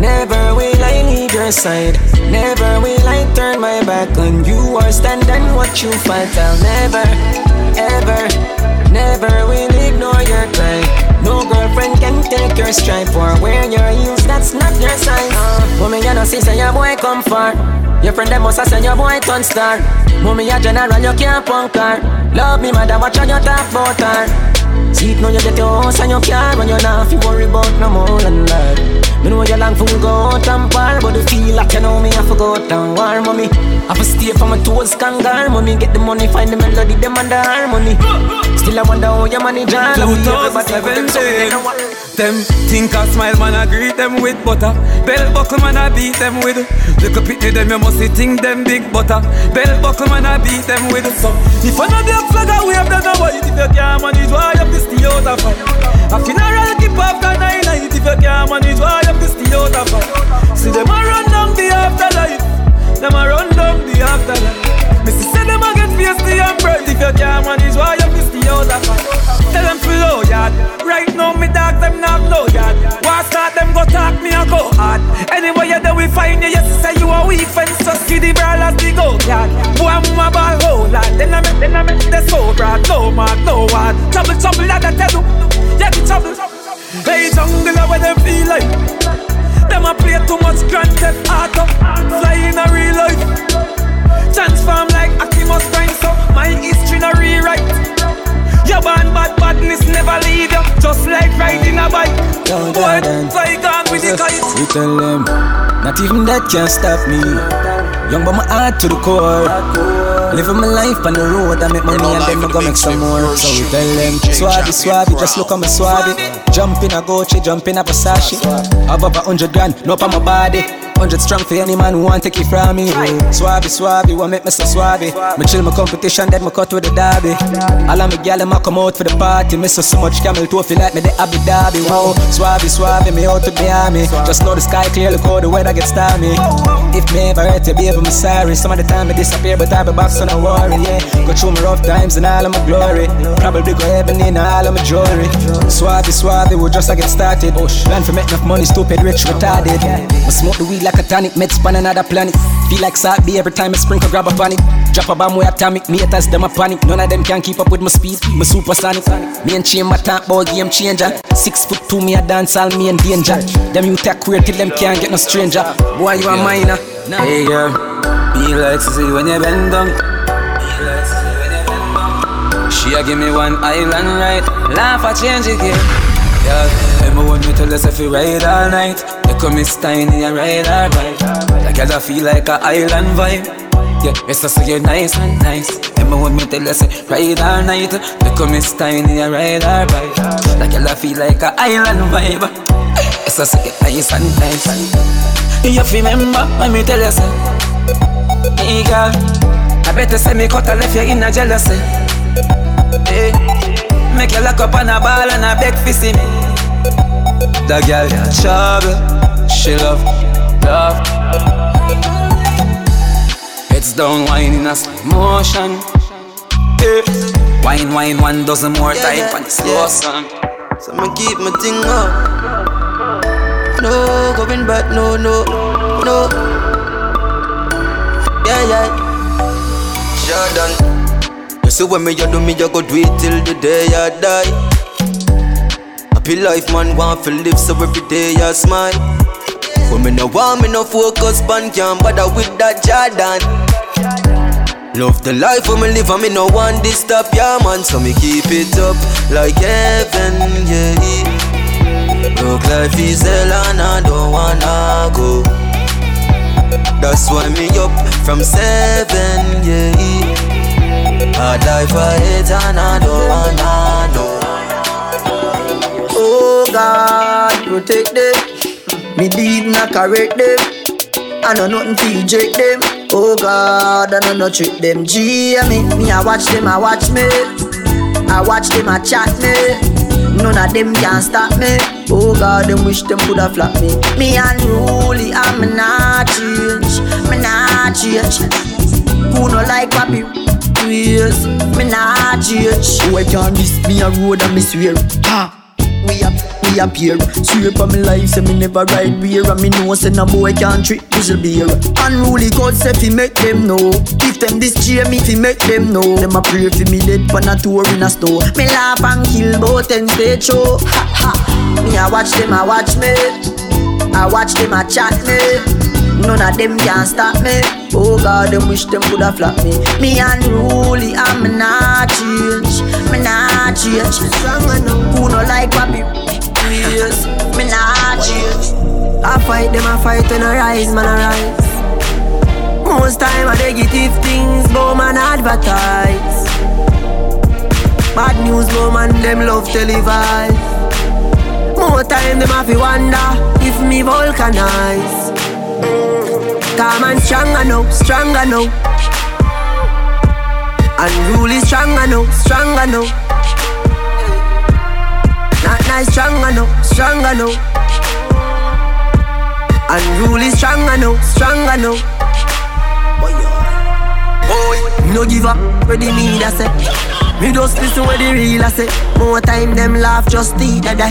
never will I leave your side. Never will back on you or stand and watch you fight. I'll never, ever, never will ignore your cry. No girlfriend can take your stripe or wear your heels, that's not your size. Uh, woman, you know, see, say your boy come far. Your friend them must have send your boy turn star. Mommy a general, you can't punk her. Love me, mother, watch on your talk about her. See it now you get your house and your car When you're not fi worry about no more than that Me know you long for go out and par But you feel like you know me I forgot and war Mommy, I fi stay for my toes kangar Mommy, get the money, find the melody, them and the harmony Still I wonder how you manage all of me Everybody put them think I smile, man, I greet them with butter. Bell buckle, man, I beat them with. Little pity them, you must think them big butter. Bell buckle, man, I beat them with. So if I know the flag, I wave them white. If you can't manage, why you stay out of? A funeral keep after nine night. If you can't manage, why you stay out of? See them a run down the afterlife. Them a run down the afterlife. Missy say them a get feisty and bright If you can't manage, why you stay out of fight? Tell them flow, yard. Right now, me dog, them not blow, yard. Why start them go talk, me a go hard. Anyway, you there we find you, yes, say you a weak fence Just see the brawlers, the go, yard. Boy, I'm a ball, hold lad Then I make, then I make the so broad. No mark, no one. Trouble, trouble, lad, I tell you. Yeah, the trouble Hey, jungle, where them feel like Them a play too much Grand Theft Auto Fly in a real life Transform like Optimus Prime, so my history no rewrite. Your born bad badness never leave you, just like riding a bike. Boy, fly gone with the kite. We tell them, not even that can stop me. Young but my heart to the core. Living my life on the road, I make money and then I go make some more. So we tell them, swabby, swabby, just look at me swabby. Jump in a Gucci, jump in a Versace. Above a hundred grand, no on my body. Hundred strong for any man who want take it from me. Swabby, swabby, what make me so swabby? Me chill my competition, then me cut with the derby. All of me gyal them a come out for the party. Me so so much camel toe feel like me the Abu Dhabi. Wow, swabby, swabby, me out to Miami. Just know the sky clear, look how the weather gets stormy. If me ever hurt you, baby, me sorry. Some of the time I disappear, but I be back, so no worry. Yeah, go through my rough times and all of my glory. Probably go heaven in all of my jewelry. Swabby, swabby, we just a get started. Plan for make enough money, stupid, rich, retarded. I smoke the weed like a tonic, meds span another planet. Feel like salt be every time I sprinkle, grab a panic. Drop a bomb with atomic, me haters, them a panic. None of them can keep up with my speed, my supersonic. Me and chain my talk about game changer. Six foot two, me a dance all me in danger. Them you take queer till them can't get no stranger. Boy, you a minor. Hey girl, be like to see when you bend down. She a give me one island right, laugh a change it here. Yeah, when me tell us if you ride all night, come Miss Tiny and ride all right. Like I feel like a island vibe. Yeah, it's just so you're nice and nice. Remember when me tell us ride all night, you come Miss Tiny and ride all right. Like I feel like a island vibe. It's just so you're nice and nice. You remember when me tell you say, hey girl, I better say me cut a left you in a jealousy. Eh? Hey, make you lock up on a ball and a beg for see me. That girl trouble, she love, love. Heads down, wine in a slow motion. Hey, wine, wine, one dozen more Yeah, time yeah, on the slow yeah. song. So I'ma keep my thing up. No going back, no, no, no. Yeah, yeah. Jordan. You see when me you do me, you go do it till the day I die. Happy life, man, want to live so every day I smile. When me no want me no focus pan can't bother with that Jordan. Love the life when me live and me no want this stop, yeah man. So me keep it up like heaven, yeah. Look life is hell and I don't wanna go. That's why me up from seven, yeah. I die for it and I don't wanna know. Oh God, protect them. Me deed not correct them. I know nothing to eject them. Oh God, I know no trick them. G me, me I watch them, I watch me. I watch them, I chat me. None of them can stop me. Oh God, them wish them coulda flop me. Me unruly, I'm not change. Me not change. Who no like papi? Yes, me not change. Who I can miss me a road and me swear. Ha. We up, we appear. Swear for me life, say me never ride beer, and me know say no boy can't trick whistle beer. Unruly God say fi make them know. If them this cheer me fi make them know. Them a pray fi me dead pan a tour in a store. Me laugh and kill both and stage show. Ha ha. Me a watch them, I watch me. I watch them, I chat me. None of them can stop me. Oh God, them wish them could have flop me. Me unruly, I'm not change. Me not change. Strong enough, who no like papi? Yes, me not change. I fight them, I fight when I rise, man, I rise. Most time I negative things, but man advertise. Bad news, but man them love televise. More time them have to wonder if me vulcanize. Calm and stronger now, stronger now. Unruly stronger now, stronger now. Not nice, stronger now, stronger now. Unruly stronger now, stronger now. Boy, no give up, ready me that say. Me just listen what the real I say. More time them laugh, just eat that die.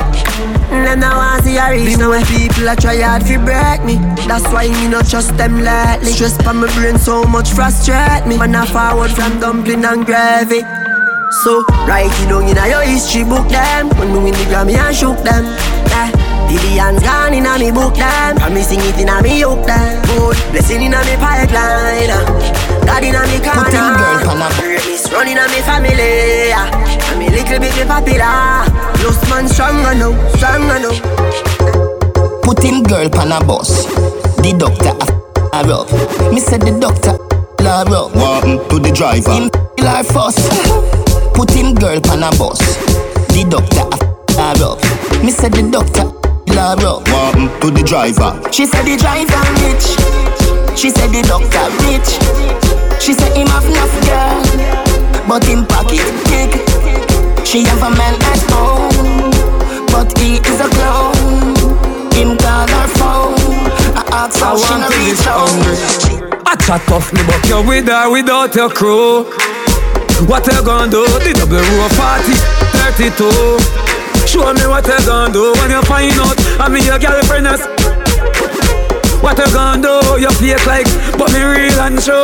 Them now want see a reach now. People a try hard to break me. That's why me not trust them lately. Stress for my brain so much frustrate me. Man I forward from dumpling and gravy. So write it down in your history book them. When me win the Grammy and shook them. Yeah. Billions gone in a me book them. And me sing it in a me hook them. Good blessing in a me pipeline. God in a me corner. Putting girl on a Greatness running a me family. And me little bit me popular. Lost man stronger now, stronger now. Put him girl pan a bus. The doctor a her up. Me said the doctor her up. What to the driver? Him her first. Put him girl pan a bus. The doctor a her up. Me said the doctor her up. What to the driver? She said the driver rich. She said the doctor rich. She said him have enough girl, but him pocket big. She have a man at home, but he is a clown. Him call her phone. I ask how she no reach home. I chat tough me but you're with or without your crew What you gonna do? The double row 40, 32 Show me what you gonna do when you find out I'm your girlfriend What you gonna do? You fake like but me real and true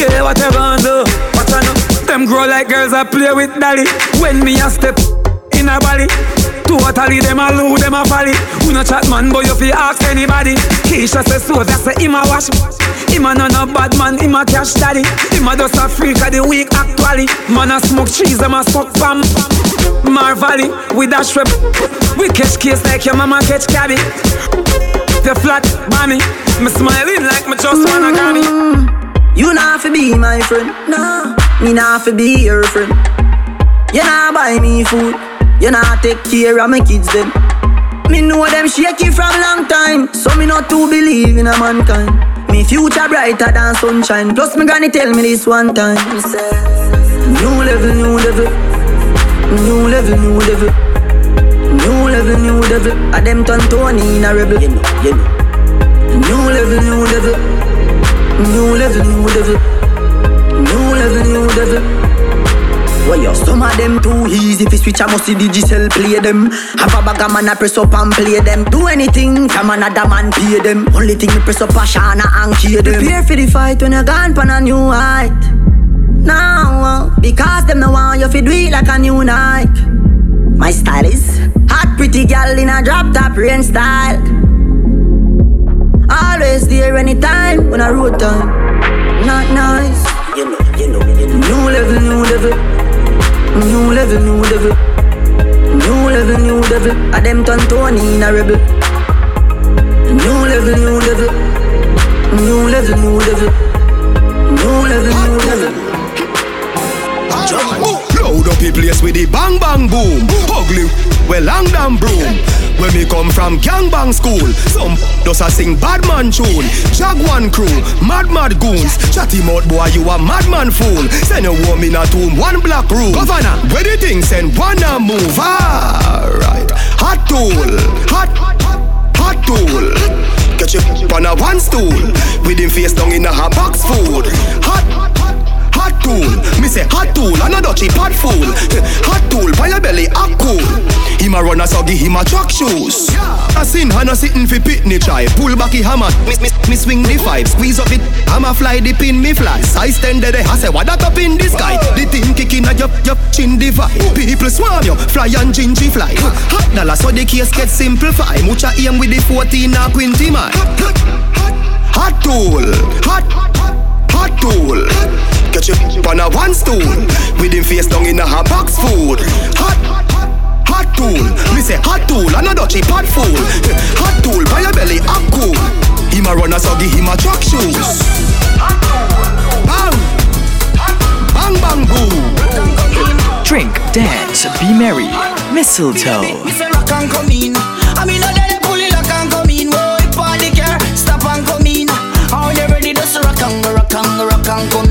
Yeah, what you gonna do? What you know? Them grow like girls I play with dolly When me a step in a body. Totally them a lose, them a folly Who no chat man, but you fi ask anybody. Keisha say so, that say him a wash. Him a no no bad man, him a cash daddy. Him a just a freak of the week actually. Man a smoke cheese, them a suck palm Marvally, with that shrimp. We catch case like your mama catch cabby The flat, mommy Me smiling like me just wanna mm-hmm. grammy You not fi be my friend, nah. Me not fi be your friend. You not buy me food. You not take care of my kids them. Me know them shaky from long time, so me not to believe in a mankind. Me future brighter than sunshine. Plus me granny tell me this one time. New level, new level, new level, new level, new level, new level. A them turn Tony in a rebel. You know, you know. New level, new level, new level, new level, new level, new level. Well, yo, some of them too easy. If you switch, I must see digital play them. Have a bag of man, I press up and play them. Do anything from another man, pay them. Only thing me press up a shana and kill them. Prepare for the fight when you're gone pan a new height. Now, uh, because them no want you fi do it like a new Nike. My style is hot, pretty girl in a drop top rain style. Always there anytime when I road time. Not nice. You know, you know, you know. New level, new level. New level, new level. New level, new level. A them turn Tony in a rebel. New level, new level. New level, new level. New level, new level. Load up the place with the bang bang boom. Ugly, well long damn broom. When me come from gangbang school, some does a sing bad man tune. Jaguan crew, mad mad goons. Chatty mouth boy, you a madman fool. Send a woman a tomb, one black room. Governor, where the thing send one a move. Alright, hot tool, hot, hot tool. Catch you on a one stool, with him face down in a hot box food. Hot tool. Me say hot tool and a dirty pad fool. Hot tool by your belly a cool. Him a runner so give him a truck shoes. I sin and a sitting for pitney try. Pull back the hammer. Me, me, me swing the five. Squeeze up it. I'm a fly the pin me fly. I stand there. I say what that up in the sky. The thing kicking at your your chin divide. People swarm you. Fly and gingy fly. Hot dollar so the case get simplify. Mucha aim with the 14 or 20 man. Hot tool. Hot. Hot. Hot, hot, hot tool. Get your on a one stool. With him face down in a hot box food. Hot, hot, hot tool. Me say hot tool, another cheap hot fool. [laughs] Hot tool, by your belly up cool. Him a runner, so give him a truck shoes. Hot tool. Bang, bang, bang, boo. Drink, dance, be merry. Mistletoe. Me say rock and come in. I mean, I let it pull it rock and come in. Boy, the care, stop and come in. How you ready? to rock and go rock and go rock and come.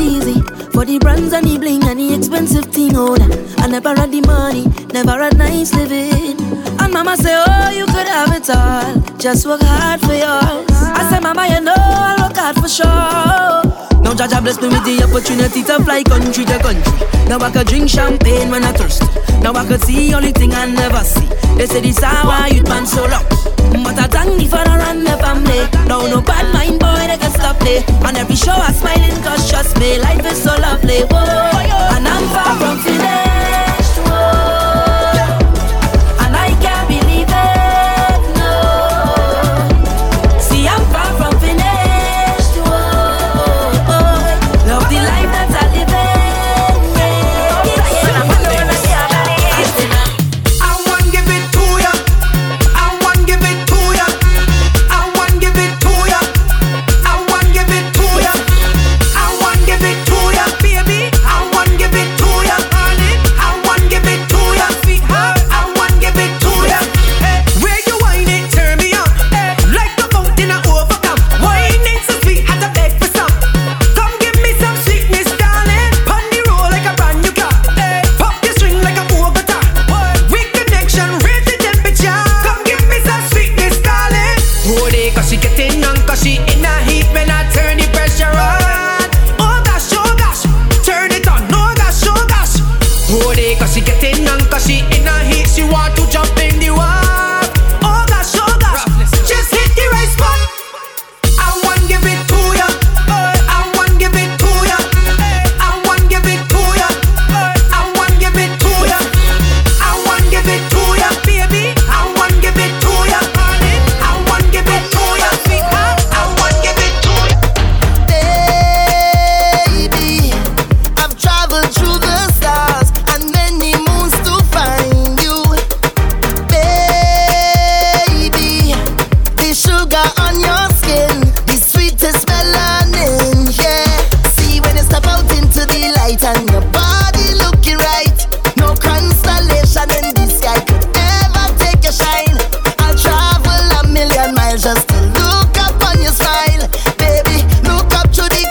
easy. For the brands and the bling and the expensive thing oh, order. I never had the money, never had nice living. And mama say, oh, you could have it all. Just work hard for yours. I say, mama, you know I'll work hard for sure. Now Jaja bless me with the opportunity to fly country to country. Now I could drink champagne when I thirst. Now I could see only thing I never see. They say this hour youth man so long, But I thank me for run the family. Now no bad mind boy they can stop me. On every show I smiling cause trust me life is so lovely. Whoa. And I'm far from feeling.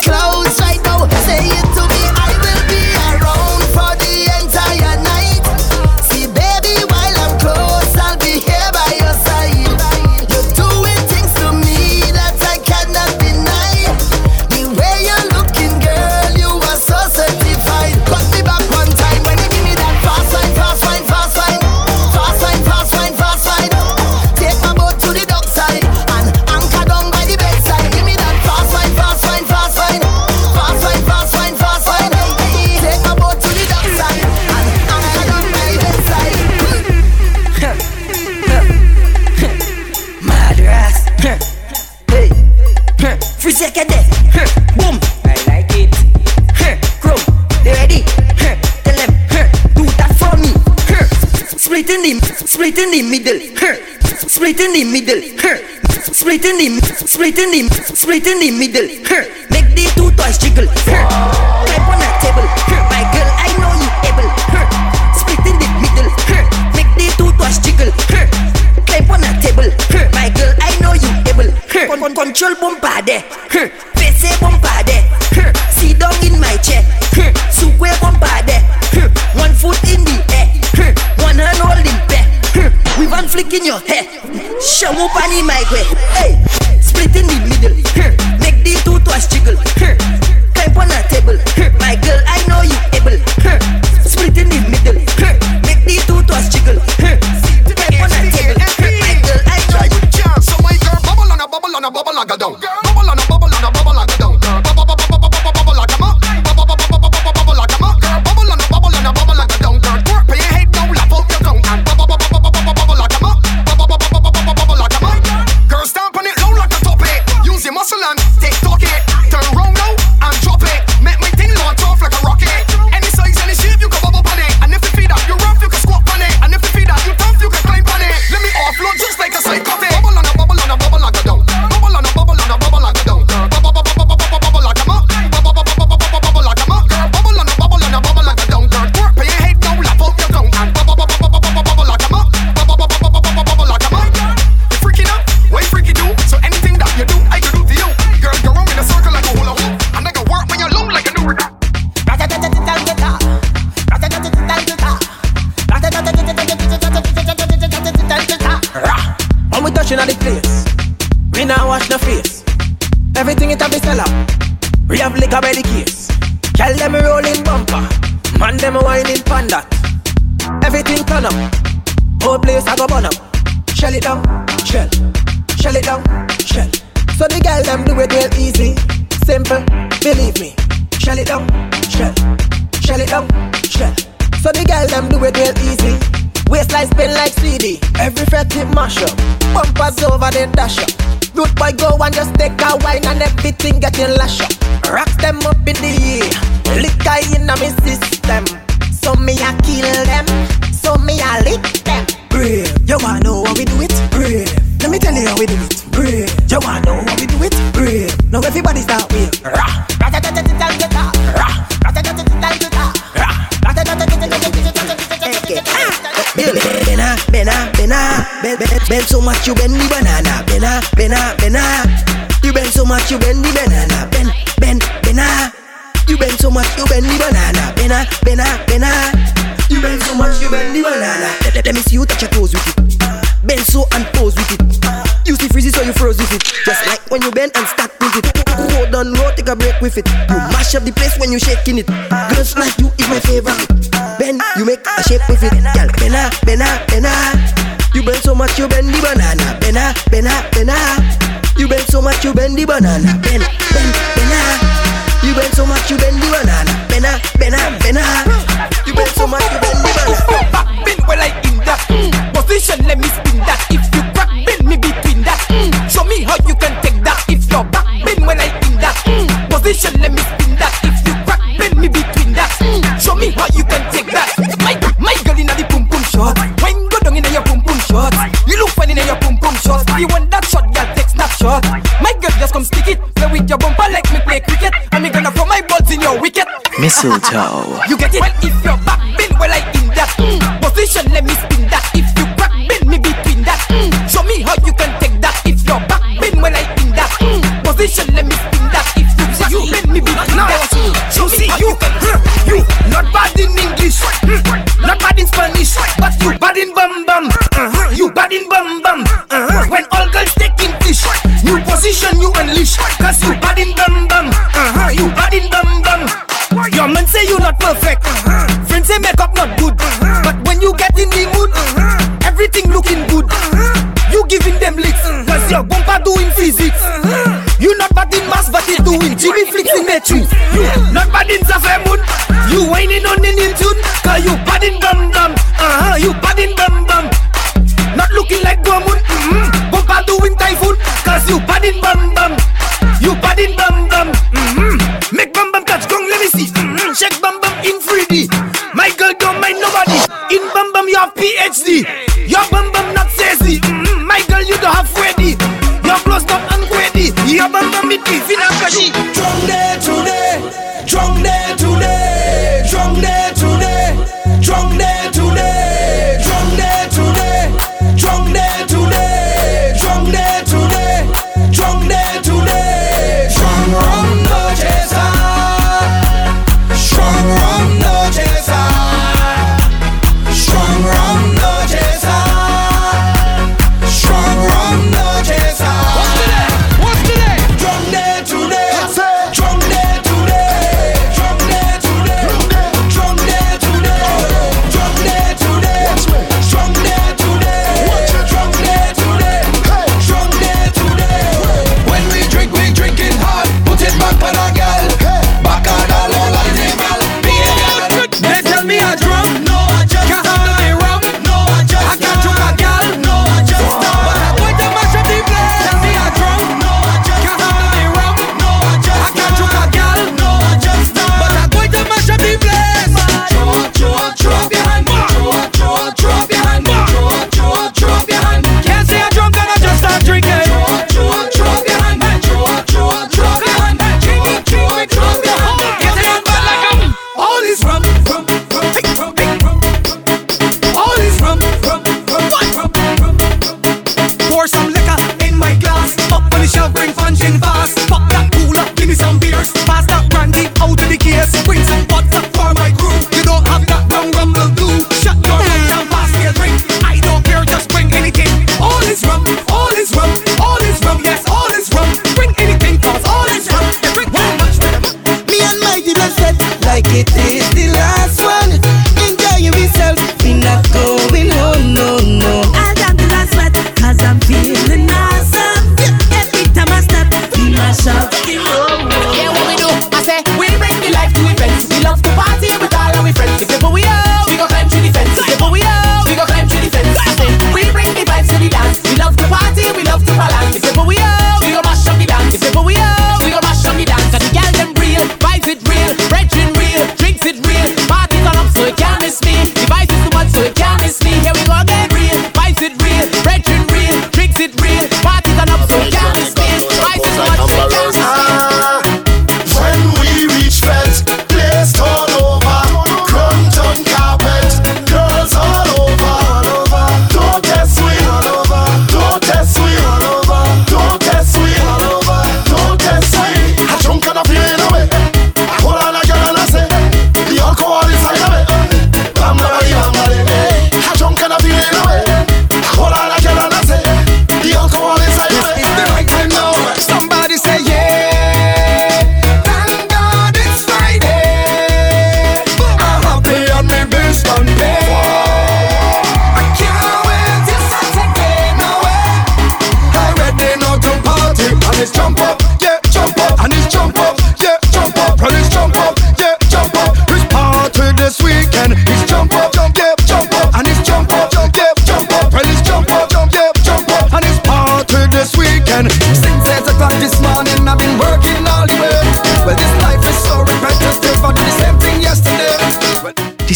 Cloud. the middle. Huh. Split in the, split in the, split in the middle. Huh. Make the two toys jiggle. Huh. Climb on a table. Huh. My girl, I know you able. Huh. Split in the middle. Huh. Make the two toys jiggle. Huh. Climb on a table. Huh. My girl, I know you able. Huh. Con- control bombarde. washing the place. We not wash no face. Everything it have be sell out. We have liquor by the case. Tell them rolling bumper. Man them whining panda. Everything turn up. Whole place I go burn up. Shell it down, shell, shell it down, shell. So the girl them do it real easy, simple. Believe me, shell it down, shell, shell it down, shell. So the girl them do it real easy Waistline spin like CD. Every fret it mash up. Bumpers over the dash up. Root boy go and just take a wine and everything getting lash up. Rock them up in the air. Liquor in my system. So me a kill them. So me a lick them. Brave. You wanna know how we do it? Brave. Let me tell you how we do it. Brave. You wanna know how we do it? Brave. Now everybody start with. Rah. Bena, bena, bena, ben, ben, ben so much you bend the banana. Bena, bena, bena. You bend so much you bend the banana. Ben, ben, bena. You bend so much you bend the banana. Bena, bena, bena. You bend so much you bend the banana. Let, let, let me see you touch your toes with it. Bend so and pose with it. You see freezy so you froze with it. Just like when you bend and stack with it. Roll down roll, take a break with it. You mash up the place when you shaking it. Girls like you is my favorite. Bend, you make a shape with it. Girl, bena, bena, bena. You bend so much you bend the banana. Bena, bena, bena. You bend so much you bend the banana. Bend, bend, bena. You bend so much you bend the banana. Bena, bena, bena. You so much you bend the banana. Back bend well I in that mm. position. Let me spin that. If you crack bend me between that. Mm. Show me how you can take that. If your back bend well I in that mm. position. Let me spin that. If you crack bend me between that. Mm. Show me how you can take that. My my girl inna the pum pum shot. Wine go down inna your pum pum shot. You look funny inna your pum pum shot. You want that shot, girl? Take snapshot. My girl just come stick it. Play with your bumper like me play cricket. And me gonna throw my balls in your wicket. Mistletoe. You get it? Well, if your back bend well I in that mm. position, let me spin that. If you crack bend me between that, mm. show me how you can take that. If your back bend well I in that mm. position, let me spin that. If you crack you bend me between that, mm. show me how you can. You not bad in English, not bad in Spanish, but you bad in bum bum. Uh-huh. Bad in bum bum. Uh-huh. When all girls taking fish, new position you unleash, cause you bad in bum bum. Uh-huh. You bad in bum bum. Your man say you not perfect, friends say makeup not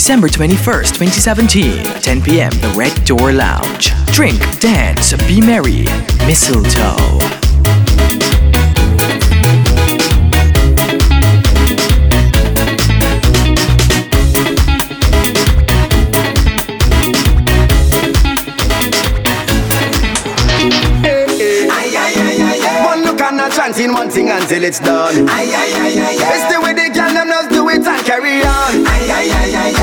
December 21st, 2017, 10 p.m. The Red Door Lounge. Drink, dance, be merry. Mistletoe. One look and a chance in one thing until it's done. It's the way the girl them just do it and carry on.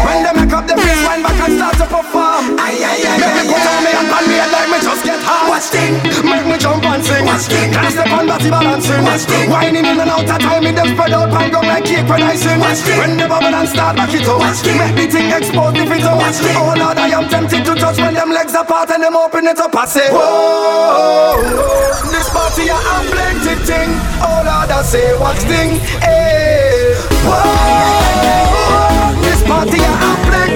When they make up the face, wind back and start to perform. Make me put on me and pan me and like me just get hard. Watch thing, make me jump and sing. Watch thing, can't step on body balancing. Watch thing, whining in and out of time, me them spread out and go like cake when I sing. Watch thing, when the bubble and start back it up. Watch thing, make the thing expose the fit up. Watch thing, oh Lord, I am tempted to touch when them legs apart and them open it up. I say, whoa, this party a have plenty thing. Oh Lord, I say, watch thing, eh. Whoa,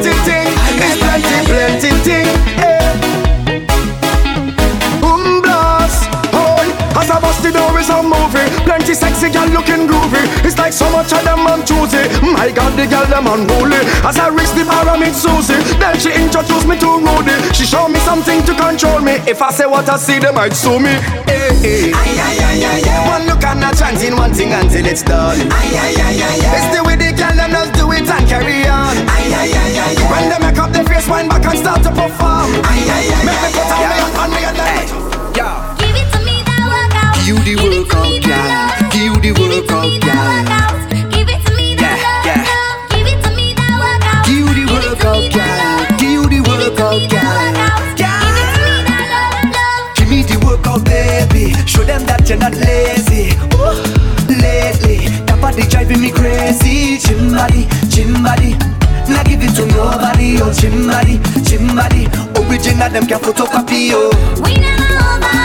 plenty thing. It's plenty, plenty thing, eh. Boom blast, hold As I bust the door is a movie. Plenty sexy girl looking groovy. It's like so much of them I'm choosy My God the girl them unruly. As I reach the bar I meet Susie. Then she introduced me to Rudy. She show me something to control me. If I say what I see they might sue me. Hey, hey. Aye, aye, aye, aye, aye. One look and a chance in one thing until it's done. Aye, aye, aye, aye, aye. It's the way the girl them just do it and carry on up their face wind back and start to perform aye, aye, aye, Make me put on me and on me and then Give it to me, that workout. You the workout, girl. You the workout, girl. Give it to me, that Yeah, love. Give it to me, that workout. You the workout, girl. You the workout, girl. Give me the workout, baby. Show them that you're not lazy. Ooh, lately, that body driving me crazy. Gym body, gym body. Now give it to nobody, oh body, gym. Original them can photocopy, oh. We never over.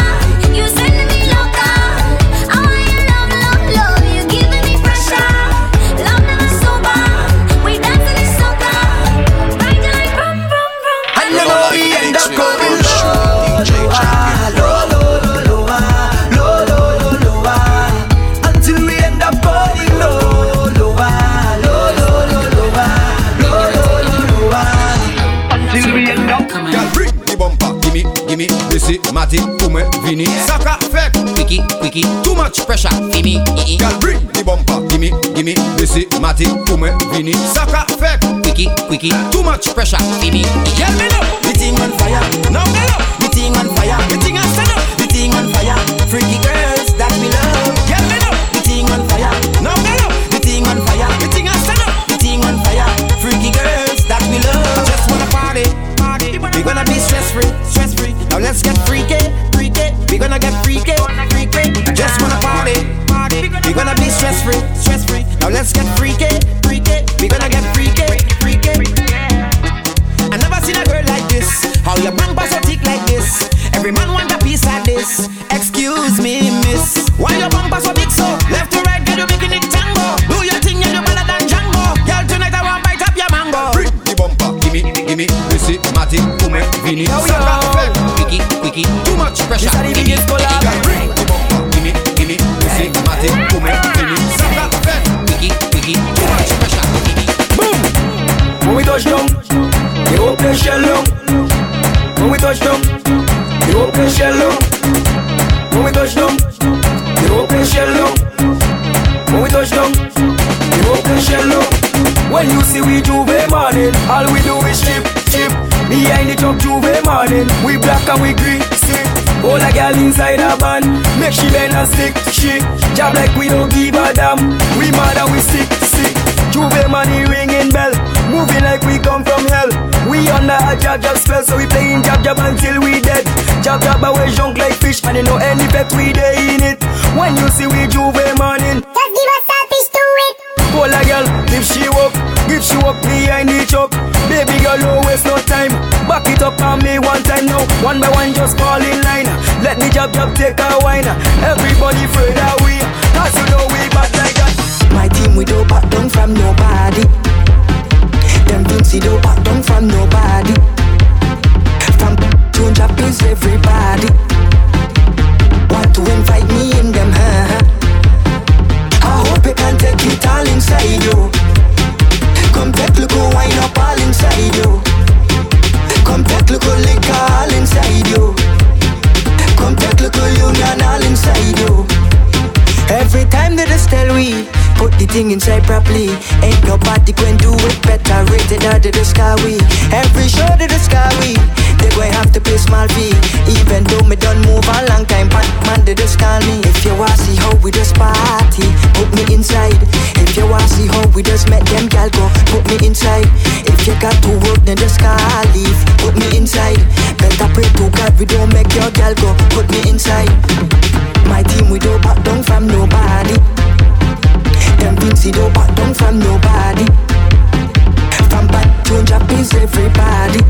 Ume, Vini. Saka, fake, quicky, quicky, too much pressure, Vini. Girl, bring the bumper, gimme, gimme, Missy, Matty, Ume, Vini. Saka, fake, quicky, quicky, too much pressure, Vini. Girl, me know, the thing on fire, now me know, the thing on fire, the thing on stand up, the thing on fire, freaky girls Now let's get freaky. Open shell down. When we touch down, they open shell down. When we touch down, they open shell down. When you see we J'ouvert morning, all we do is chip, chip. Behind the truck J'ouvert morning, we black and we green, sick. All a girl inside a van, make she bend and stick, she Job like we don't give a damn, we mad and we sick, sick. J'ouvert money ringing bell, moving like we come from hell. We under a jab jab spell, so we playing jab jab until we dead. Jab jab away junk like fish, and you know any bet we day in it. When you see we J'ouvert morning, Just give us selfish to it. Pull a girl, if she walk, if she walk behind the truck. Baby girl, no waste no time. Back it up on me one time now. One by one, just fall in line. Let me jab jab take a wine. Everybody afraid that we, cause you know we bad like that. My team we don't back down from nobody them pussy don't back from nobody. From to drop is everybody. Want to invite me in them, huh? I hope you can take it all inside you. Come take look who wind up all inside you. Come take look who liquor all inside you. Come take look who union all inside you properly. Ain't nobody can do it better. Rated out of the sky we. Every show to the sky we. They going have to pay small fee. Even though me done move a long time, man they just call me. If you wanna see how we just party, put me inside. If you wanna see how we just met them gal go, put me inside. If you got to work, then just call leave. Put me inside. Better pray to God we don't make your gal go. Put me inside. My team we don't back down from nobody. Them Vincy don't back down from nobody. From bad to Japanese everybody.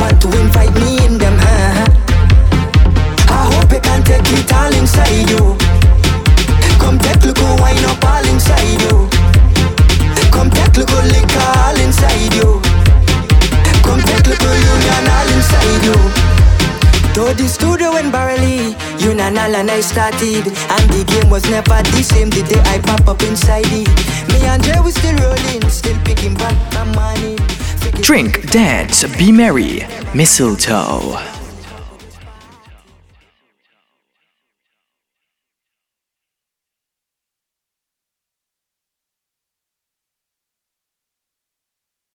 Want to invite me in them, huh? I hope you can take it all inside you. Come take look wine up all inside you. Come take look liquor all inside you. Come take look union all inside you. To the studio in Barley, you and all and I started And the game was never the same the day I pop up inside it Me and Jay we still rolling, still picking back my money Drink, dance, be merry. Mistletoe.